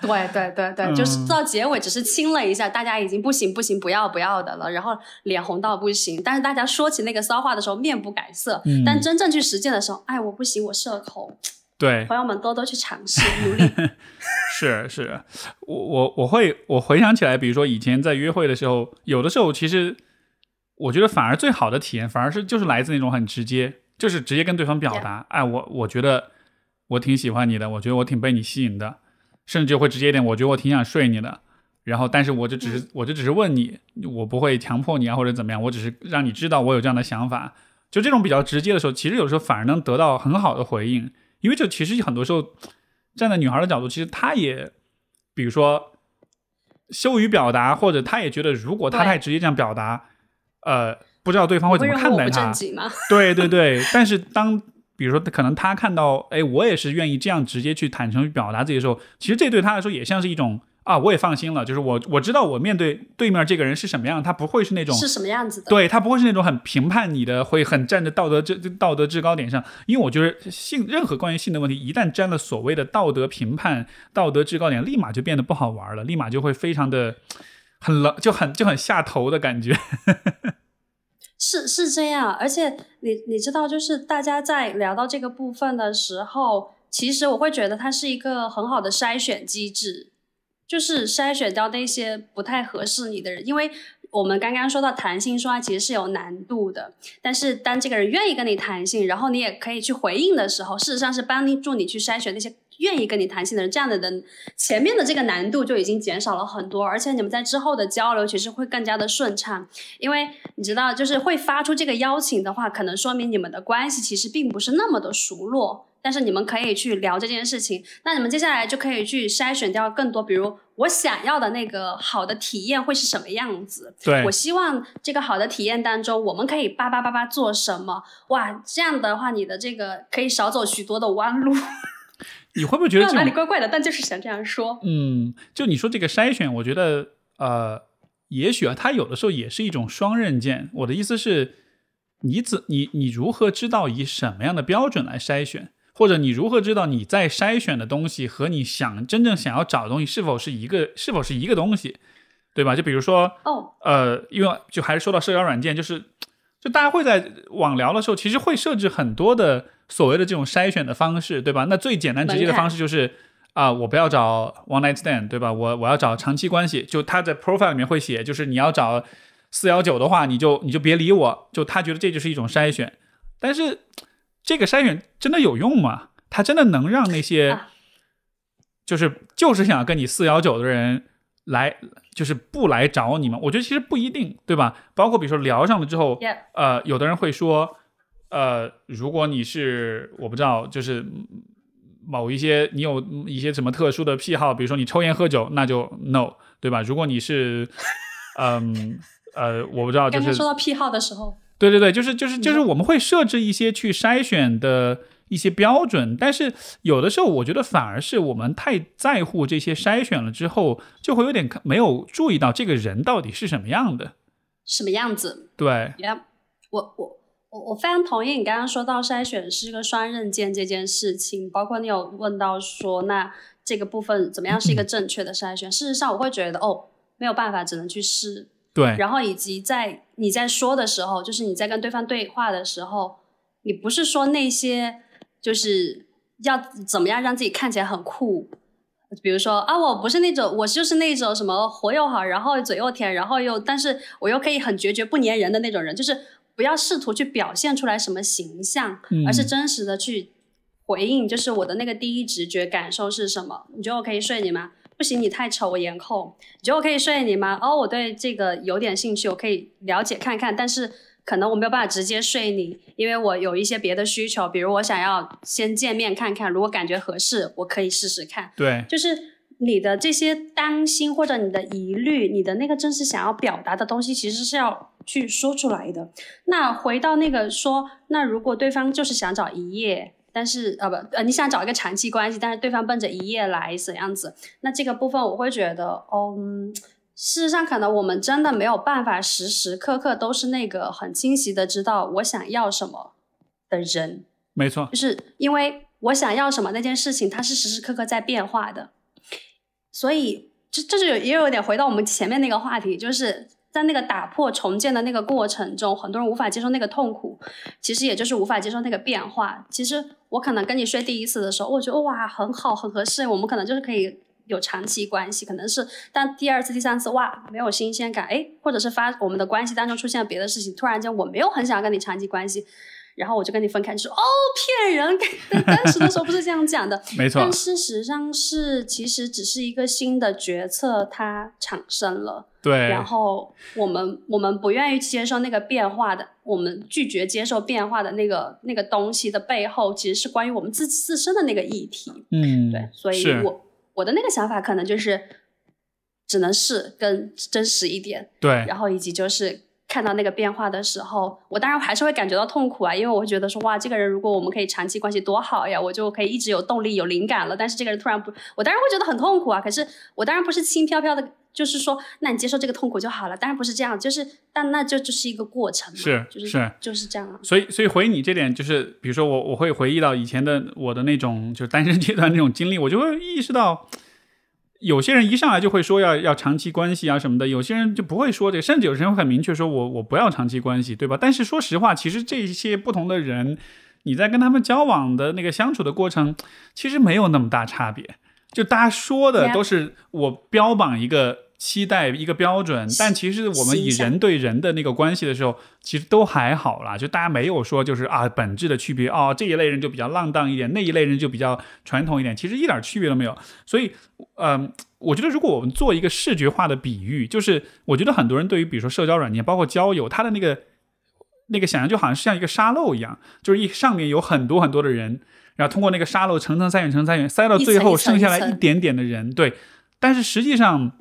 对对对对，
嗯。
就是到结尾只是亲了一下，大家已经不行不行不要不要的了，然后脸红到不行，但是大家说起那个骚话的时候面不改色，
嗯
但真正去实践的时候，哎我不行我社恐，
对，
朋友们多多去尝试努力，
是是，我我我会我回想起来，比如说以前在约会的时候，有的时候其实我觉得反而最好的体验，反而是就是来自那种很直接，就是直接跟对方表达，哎，我我觉得我挺喜欢你的，我觉得我挺被你吸引的，甚至就会直接一点，我觉得我挺想睡你的。然后，但是我就只是，我就只是问你，我不会强迫你啊，或者怎么样，我只是让你知道我有这样的想法。就这种比较直接的时候，其实有时候反而能得到很好的回应，因为就其实很多时候站在女孩的角度，其实她也，比如说羞于表达，或者她也觉得如果她太直接这样表达，呃，不知道对方会怎么看待她
正。经吗？
对对对，但是当比如说可能他看到，哎，我也是愿意这样直接去坦诚表达自己的时候，其实这对他来说也像是一种。啊，我也放心了，就是我我知道我面对对面这个人是什么样，他不会是那种
是什么样子的，
对他不会是那种很评判你的，会很站在道德制道德制高点上。因为我觉得性任何关于性的问题，一旦沾了所谓的道德评判、道德制高点，立马就变得不好玩了，立马就会非常的很冷，就很就很下头的感觉。
是是这样，而且你你知道，就是大家在聊到这个部分的时候，其实我会觉得它是一个很好的筛选机制。就是筛选掉那些不太合适你的人，因为我们刚刚说到谈性说爱其实是有难度的，但是当这个人愿意跟你谈性，然后你也可以去回应的时候，事实上是帮助你去筛选那些愿意跟你谈心的人，这样的人前面的这个难度就已经减少了很多，而且你们在之后的交流其实会更加的顺畅，因为你知道，就是会发出这个邀请的话，可能说明你们的关系其实并不是那么的熟络。但是你们可以去聊这件事情，那你们接下来就可以去筛选掉更多，比如我想要的那个好的体验会是什么样子？
对
我希望这个好的体验当中，我们可以叭叭叭叭做什么？哇，这样的话，你的这个可以少走许多的弯路。
你会不会觉得
哪里怪怪的？但就是想这样说。
嗯，就你说这个筛选，我觉得呃，也许啊，它有的时候也是一种双刃剑。我的意思是，你怎你你如何知道以什么样的标准来筛选？或者你如何知道你在筛选的东西和你想真正想要找的东西是否是一个是否是一个东西，对吧？就比如说，
哦，
呃，因为就还是说到社交软件，就是就大家会在网聊的时候，其实会设置很多的所谓的这种筛选的方式，对吧？那最简单直接的方式就是啊，我不要找 one night stand，对吧？我我要找长期关系。就他在 profile 里面会写，就是你要找四幺九的话，你就你就别理我。就他觉得这就是一种筛选，但是。这个筛选真的有用吗？他真的能让那些就是就是想跟你四幺九的人来，就是不来找你吗？我觉得其实不一定，对吧？包括比如说聊上了之后，呃，有的人会说，呃，如果你是我不知道，就是某一些你有一些什么特殊的癖好，比如说你抽烟喝酒，那就 no，对吧？如果你是，嗯呃，我不知道，就是
说到癖好的时候。
对对对，就是就是就是我们会设置一些去筛选的一些标准，但是有的时候我觉得反而是我们太在乎这些筛选了之后，就会有点没有注意到这个人到底是什么样的，
什么样子？
对，
我我我我非常同意你刚刚说到筛选是一个双刃剑这件事情，包括你有问到说那这个部分怎么样是一个正确的筛选？事实上，我会觉得哦，没有办法，只能去试。
对，
然后以及在你在说的时候，就是你在跟对方对话的时候，你不是说那些就是要怎么样让自己看起来很酷，比如说啊，我不是那种，我就是那种什么活又好，然后嘴又甜，然后又但是我又可以很决绝不粘人的那种人，就是不要试图去表现出来什么形象，而是真实的去回应，就是我的那个第一直觉感受是什么？你觉得我可以睡你吗？不行，你太丑，我颜控。你觉得我可以睡你吗？哦，我对这个有点兴趣，我可以了解看看，但是可能我没有办法直接睡你，因为我有一些别的需求，比如我想要先见面看看，如果感觉合适，我可以试试看。
对，
就是你的这些担心或者你的疑虑，你的那个真实想要表达的东西，其实是要去说出来的。那回到那个说，那如果对方就是想找一夜。但是呃不呃你想找一个长期关系，但是对方奔着一夜来怎样子？那这个部分我会觉得，嗯，事实上可能我们真的没有办法时时刻刻都是那个很清晰的知道我想要什么的人。
没错，
就是因为我想要什么那件事情，它是时时刻刻在变化的。所以这这就也有点回到我们前面那个话题，就是。在那个打破重建的那个过程中，很多人无法接受那个痛苦，其实也就是无法接受那个变化。其实我可能跟你睡第一次的时候，我觉得哇很好很合适，我们可能就是可以有长期关系，可能是。但第二次、第三次，哇没有新鲜感，哎，或者是发我们的关系当中出现了别的事情，突然间我没有很想要跟你长期关系。然后我就跟你分开，你说哦，骗人！当时的时候不是这样讲的，
没错。
但事实上是，其实只是一个新的决策它产生了，
对。
然后我们我们不愿意接受那个变化的，我们拒绝接受变化的那个那个东西的背后，其实是关于我们自自身的那个议题。
嗯，
对。所以我我的那个想法可能就是，只能是更真实一点，
对。
然后以及就是。看到那个变化的时候，我当然还是会感觉到痛苦啊，因为我会觉得说，哇，这个人如果我们可以长期关系多好呀，我就可以一直有动力、有灵感了。但是这个人突然不，我当然会觉得很痛苦啊。可是我当然不是轻飘飘的，就是说，那你接受这个痛苦就好了。当然不是这样，就是但那就就是一个过程嘛，
是就
是就是这样。
所以所以回你这点，就是比如说我我会回忆到以前的我的那种就是单身阶段那种经历，我就会意识到。有些人一上来就会说要要长期关系啊什么的，有些人就不会说这个，甚至有些人会很明确说我我不要长期关系，对吧？但是说实话，其实这些不同的人，你在跟他们交往的那个相处的过程，其实没有那么大差别，就大家说的都是我标榜一个。期待一个标准，但其实我们以人对人的那个关系的时候，其实都还好啦。就大家没有说就是啊本质的区别哦，这一类人就比较浪荡一点，那一类人就比较传统一点，其实一点区别都没有。所以，嗯，我觉得如果我们做一个视觉化的比喻，就是我觉得很多人对于比如说社交软件，包括交友，他的那个那个想象就好像是像一个沙漏一样，就是一上面有很多很多的人，然后通过那个沙漏层层筛选层筛选，筛到最后剩下来一点点的人。对，但是实际上。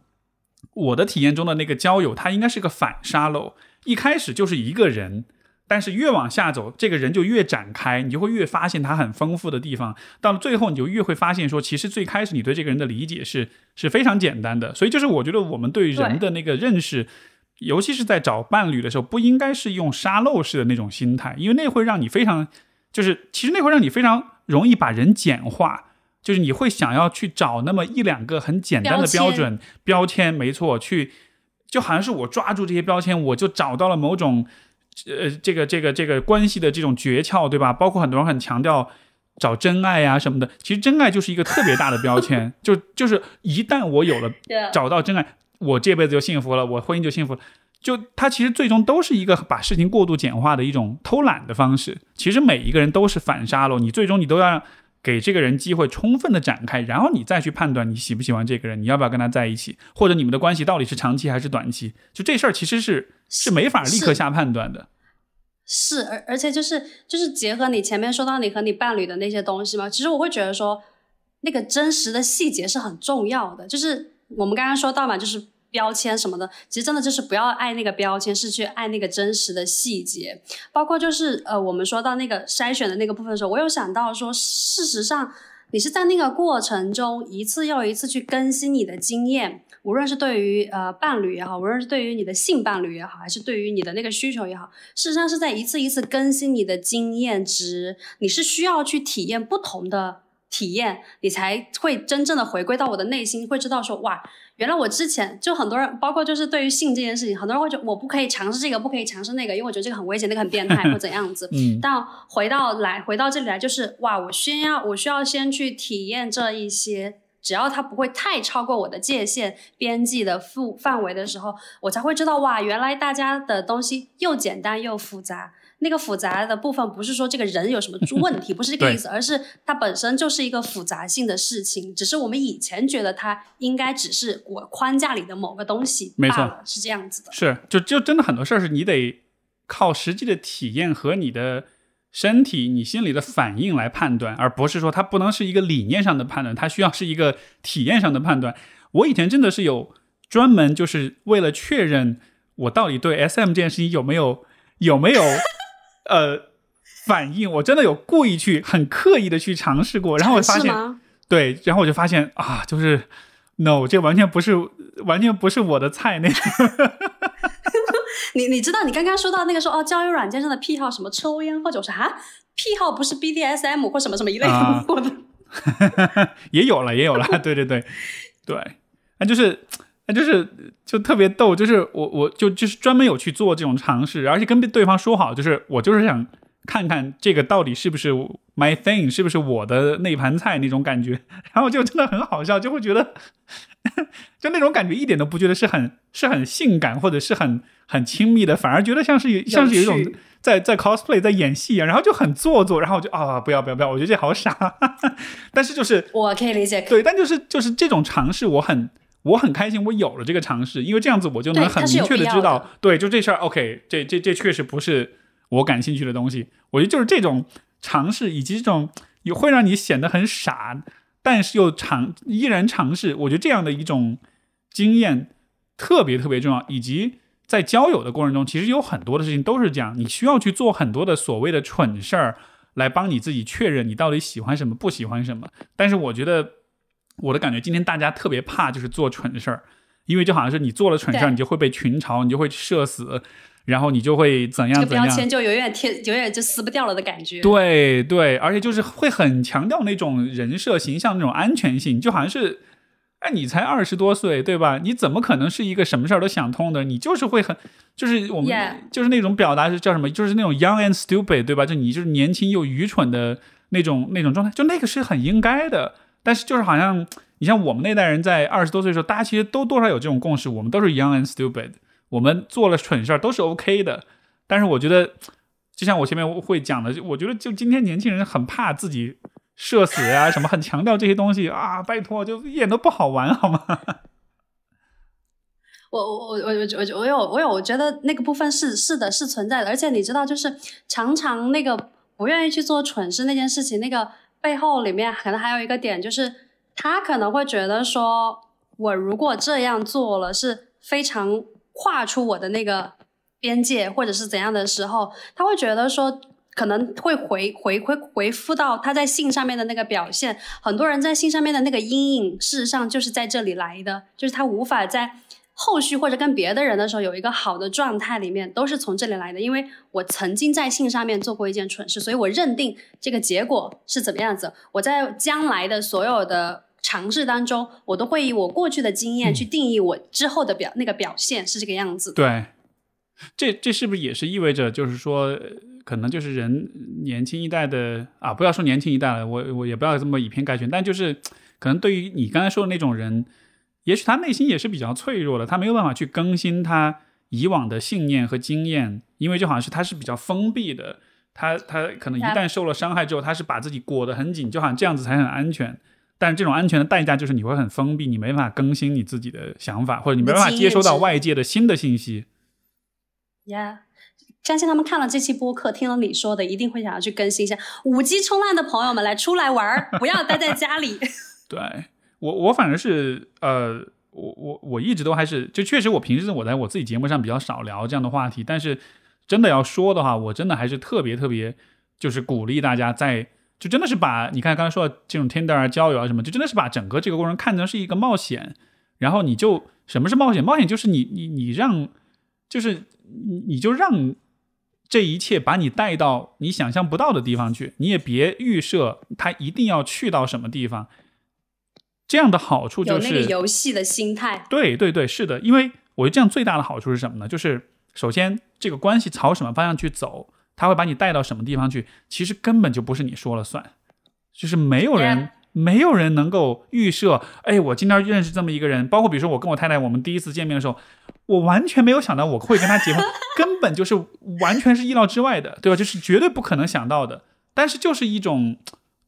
我的体验中的那个交友，它应该是个反沙漏，一开始就是一个人，但是越往下走，这个人就越展开，你就会越发现他很丰富的地方。到了最后，你就越会发现说，其实最开始你对这个人的理解是是非常简单的。所以就是我觉得我们对人的那个认识，尤其是在找伴侣的时候，不应该是用沙漏式的那种心态，因为那会让你非常，就是其实那会让你非常容易把人简化。就是你会想要去找那么一两个很简单的标准标签，没错，去就好像是我抓住这些标签，我就找到了某种呃这个这个这个关系的这种诀窍，对吧？包括很多人很强调找真爱呀什么的，其实真爱就是一个特别大的标签，就就是一旦我有了找到真爱，我这辈子就幸福了，我婚姻就幸福了。就它其实最终都是一个把事情过度简化的一种偷懒的方式。其实每一个人都是反沙漏，你最终你都要。给这个人机会充分的展开，然后你再去判断你喜不喜欢这个人，你要不要跟他在一起，或者你们的关系到底是长期还是短期，就这事儿其实是是没法立刻下判断的。
是，而而且就是就是结合你前面说到你和你伴侣的那些东西嘛，其实我会觉得说那个真实的细节是很重要的，就是我们刚刚说到嘛，就是。标签什么的，其实真的就是不要爱那个标签，是去爱那个真实的细节。包括就是呃，我们说到那个筛选的那个部分的时候，我有想到说，事实上你是在那个过程中一次又一次去更新你的经验，无论是对于呃伴侣也好，无论是对于你的性伴侣也好，还是对于你的那个需求也好，事实上是在一次一次更新你的经验值。你是需要去体验不同的体验，你才会真正的回归到我的内心，会知道说哇。原来我之前就很多人，包括就是对于性这件事情，很多人会觉得我不可以尝试这个，不可以尝试那个，因为我觉得这个很危险，那个很变态 或怎样子。
嗯。
但回到来，回到这里来，就是哇，我先要，我需要先去体验这一些，只要它不会太超过我的界限边际的范范围的时候，我才会知道哇，原来大家的东西又简单又复杂。那个复杂的部分不是说这个人有什么 问题，不是这个意思，而是它本身就是一个复杂性的事情，只是我们以前觉得它应该只是我框架里的某个东西
没错，
是这样子的。
是，就就真的很多事儿是你得靠实际的体验和你的身体、你心里的反应来判断，而不是说它不能是一个理念上的判断，它需要是一个体验上的判断。我以前真的是有专门就是为了确认我到底对 SM 这件事情有没有有没有。呃，反应我真的有故意去很刻意的去尝试过，然后我发现，对，然后我就发现啊，就是 no，这完全不是，完全不是我的菜。那种。
你你知道，你刚刚说到那个说哦，交友软件上的癖好什么抽烟喝酒是哈，癖好不是 BDSM 或什么什么一类的，我 的
也有了，也有了，对对对对，那就是。那就是就特别逗，就是我我就就是专门有去做这种尝试，而且跟对方说好，就是我就是想看看这个到底是不是 my thing，是不是我的那盘菜那种感觉，然后就真的很好笑，就会觉得就那种感觉一点都不觉得是很是很性感或者是很很亲密的，反而觉得像是像是有一种在在 cosplay 在演戏一样，然后就很做作，然后就啊不要不要不要，我觉得这好傻，但是就是
我可以理解，
对，但就是就是这种尝试我很。我很开心，我有了这个尝试，因为这样子我就能很明确
的
知道，对，就这事儿，OK，这这这确实不是我感兴趣的东西。我觉得就是这种尝试，以及这种也会让你显得很傻，但是又尝依然尝试，我觉得这样的一种经验特别特别重要。以及在交友的过程中，其实有很多的事情都是这样，你需要去做很多的所谓的蠢事儿，来帮你自己确认你到底喜欢什么，不喜欢什么。但是我觉得我的感觉，今天大家特别怕就是做蠢事儿，因为就好像是你做了蠢事儿，你就会被群嘲，你就会社死，然后你就会怎样怎样。
这个标签就永远贴，永远就撕不掉了的感觉。
对对，而且就是会很强调那种人设形象那种安全性，就好像是，哎，你才二十多岁，对吧？你怎么可能是一个什么事儿都想通的？你就是会很，就是我们就是那种表达是叫什么？就是那种 young and stupid，对吧？就你就是年轻又愚蠢的那种那种状态，就那个是很应该的。但是就是好像你像我们那代人在二十多岁的时候，大家其实都多少有这种共识，我们都是 young and stupid，我们做了蠢事儿都是 OK 的。但是我觉得，就像我前面会讲的，我觉得就今天年轻人很怕自己社死啊、什么很强调这些东西啊，拜托，就一点都不好玩，好吗？
我我我我我我有我有，我觉得那个部分是是的，是存在的。而且你知道，就是常常那个不愿意去做蠢事那件事情，那个背后里面可能还有一个点，就是他可能会觉得说，我如果这样做了，是非常跨出我的那个边界，或者是怎样的时候，他会觉得说。可能会回回回回复到他在性上面的那个表现，很多人在性上面的那个阴影，事实上就是在这里来的，就是他无法在后续或者跟别的人的时候有一个好的状态，里面都是从这里来的。因为我曾经在性上面做过一件蠢事，所以我认定这个结果是怎么样子。我在将来的所有的尝试当中，我都会以我过去的经验去定义我之后的表那个表现是这个样子。
对，这这是不是也是意味着，就是说，呃可能就是人年轻一代的啊，不要说年轻一代了，我我也不要这么以偏概全，但就是可能对于你刚才说的那种人，也许他内心也是比较脆弱的，他没有办法去更新他以往的信念和经验，因为就好像是他是比较封闭的，他他可能一旦受了伤害之后，他是把自己裹得很紧，就好像这样子才很安全。但是这种安全的代价就是你会很封闭，你没办法更新你自己的想法，或者你没办法接收到外界的新的信息。
呀、相信他们看了这期播客，听了你说的，一定会想要去更新一下。五 G 冲浪的朋友们，来出来玩儿，不要待在家里。
对我，我反正是呃，我我我一直都还是，就确实我平时我在我自己节目上比较少聊这样的话题，但是真的要说的话，我真的还是特别特别，就是鼓励大家在，就真的是把你看刚才说的这种 Tinder 啊、交友啊什么，就真的是把整个这个过程看成是一个冒险，然后你就什么是冒险？冒险就是你你你让，就是你你就让。这一切把你带到你想象不到的地方去，你也别预设他一定要去到什么地方。这样的好处就是
有那个游戏的心态。
对对对，是的，因为我觉得这样最大的好处是什么呢？就是首先这个关系朝什么方向去走，他会把你带到什么地方去，其实根本就不是你说了算，就是没有人。没有人能够预设，哎，我今天认识这么一个人，包括比如说我跟我太太，我们第一次见面的时候，我完全没有想到我会跟他结婚，根本就是完全是意料之外的，对吧？就是绝对不可能想到的。但是就是一种，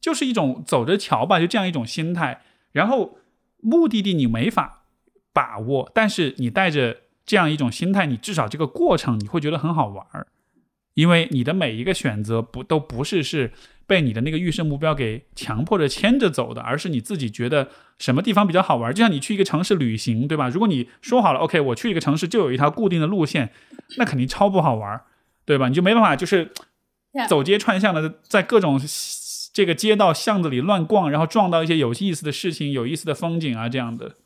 就是一种走着瞧吧，就这样一种心态。然后目的地你没法把握，但是你带着这样一种心态，你至少这个过程你会觉得很好玩儿，因为你的每一个选择不都不是是被你的那个预设目标给强迫着牵着走的，而是你自己觉得什么地方比较好玩。就像你去一个城市旅行，对吧？如果你说好了，OK，我去一个城市就有一条固定的路线，那肯定超不好玩，对吧？你就没办法就是走街串巷的，在各种这个街道巷子里乱逛，然后撞到一些有意思的事情、有意思的风景啊，这样的。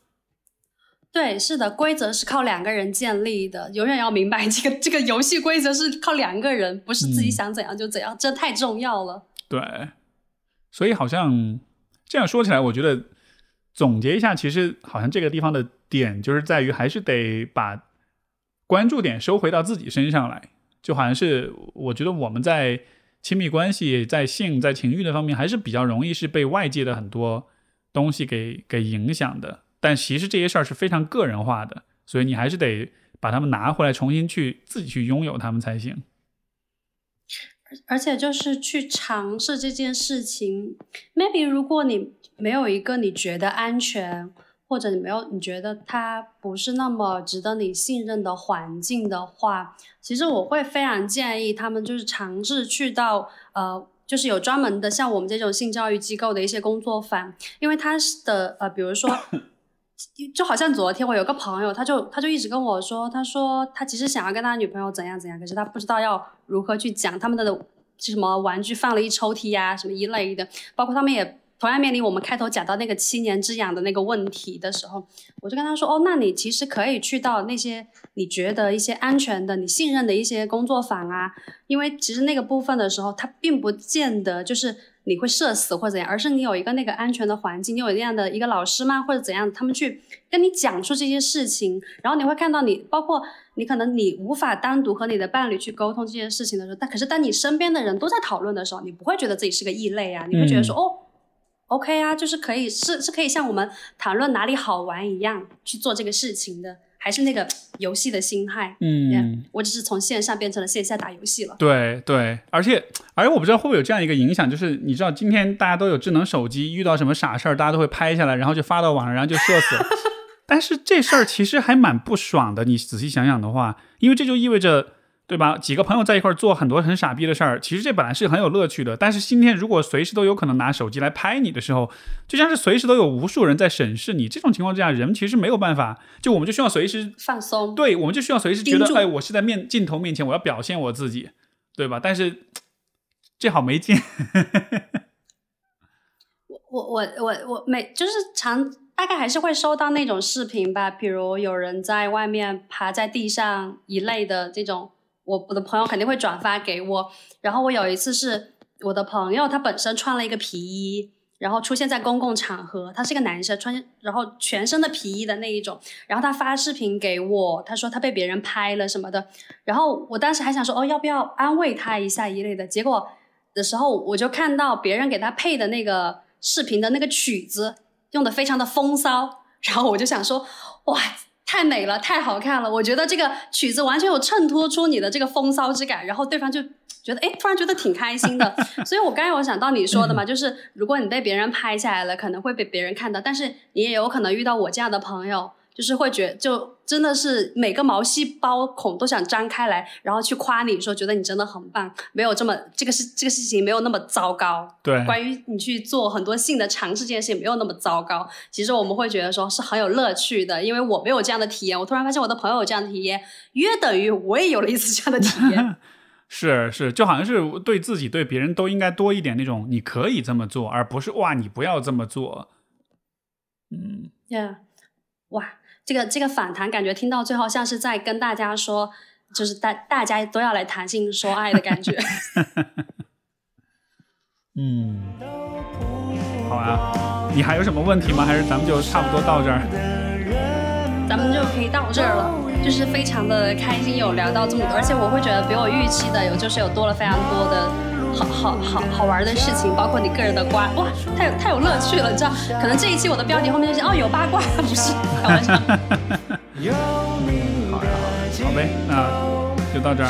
对，是的，规则是靠两个人建立的，永远要明白这个这个游戏规则是靠两个人，不是自己
嗯
想怎样就怎样，这太重要了。
对，所以好像这样说起来，我觉得总结一下，其实好像这个地方的点就是在于，还是得把关注点收回到自己身上来。就好像是我觉得我们在亲密关系、在性、在情欲的方面，还是比较容易是被外界的很多东西给给影响的。但其实这些事儿是非常个人化的，所以你还是得把它们拿回来，重新去自己去拥有它们才行。
而而且就是去尝试这件事情，maybe 如果你没有一个你觉得安全，或者你没有你觉得它不是那么值得你信任的环境的话，其实我会非常建议他们就是尝试去到呃。就是有专门的像我们这种性教育机构的一些工作坊，因为他的呃，比如说就好像昨天我有个朋友，他就他就一直跟我说，他说他其实想要跟他女朋友怎样怎样，可是他不知道要如何去讲他们的什么玩具放了一抽屉呀，什么一类的，包括他们也同样面临我们开头讲到那个七年之痒的那个问题的时候，我就跟他说，哦，那你其实可以去到那些你觉得一些安全的、你信任的一些工作坊啊，因为其实那个部分的时候，它并不见得就是。你会社死或者怎样，而是你有一个那个安全的环境，你有那样的一个老师吗，或者怎样，他们去跟你讲述这些事情，然后你会看到你，包括你可能你无法单独和你的伴侣去沟通这些事情的时候，但可是当你身边的人都在讨论的时候，你不会觉得自己是个异类啊，你会觉得说哦，OK 啊，就是可以是是可以像我们谈论哪里好玩一样去做这个事情的。还是那个游戏的心态，嗯，我只是从线上变成了线下打游戏了。
对对，而且而且我不知道会不会有这样一个影响，就是你知道今天大家都有智能手机，遇到什么傻事儿，大家都会拍下来，然后就发到网上，然后就社死。但是这事儿其实还蛮不爽的，你仔细想想的话，因为这就意味着。对吧？几个朋友在一块儿做很多很傻逼的事儿，其实这本来是很有乐趣的。但是今天如果随时都有可能拿手机来拍你的时候，就像是随时都有无数人在审视你。这种情况之下，人其实没有办法，就我们就需要随时
放松。
对，我们就需要随时觉得，哎，我是在面镜头面前，我要表现我自己，对吧？但是这好没劲。
我我我我我每就是常大概还是会收到那种视频吧，比如有人在外面爬在地上一类的这种。我我的朋友肯定会转发给我，然后我有一次是我的朋友，他本身穿了一个皮衣，然后出现在公共场合，他是个男生，穿然后全身的皮衣的那一种，然后他发视频给我，他说他被别人拍了什么的，然后我当时还想说哦要不要安慰他一下一类的，结果的时候我就看到别人给他配的那个视频的那个曲子用的非常的风骚，然后我就想说哇。太美了，太好看了！我觉得这个曲子完全有衬托出你的这个风骚之感，然后对方就觉得，哎，突然觉得挺开心的。所以我刚才有想到你说的嘛，就是如果你被别人拍下来了，可能会被别人看到，但是你也有可能遇到我这样的朋友。就是会觉就真的是每个毛细胞孔都想张开来，然后去夸你说觉得你真的很棒，没有这么这个事这个事情没有那么糟糕。
对，
关于你去做很多性的尝试这件事情没有那么糟糕。其实我们会觉得说是很有乐趣的，因为我没有这样的体验，我突然发现我的朋友有这样的体验，约等于我也有了一次这样的体验。
是是，就好像是对自己对别人都应该多一点那种你可以这么做，而不是哇你不要这么做。嗯
，Yeah，哇。这个这个反弹感觉听到最后像是在跟大家说，就是大大家都要来谈性说爱的感觉。
嗯，好啊，你还有什么问题吗？还是咱们就差不多到这儿？
咱们就可以到这儿了，就是非常的开心有聊到这么多，而且我会觉得比我预期的有就是有多了非常多的。好好好好玩的事情，包括你个人的瓜，哇，太有太有乐趣了，你知道？可能这一期我的标题后面就是哦有八卦，不是开玩笑。好
呀，好呗，那就到这儿。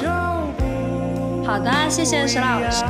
好的，谢谢石老师。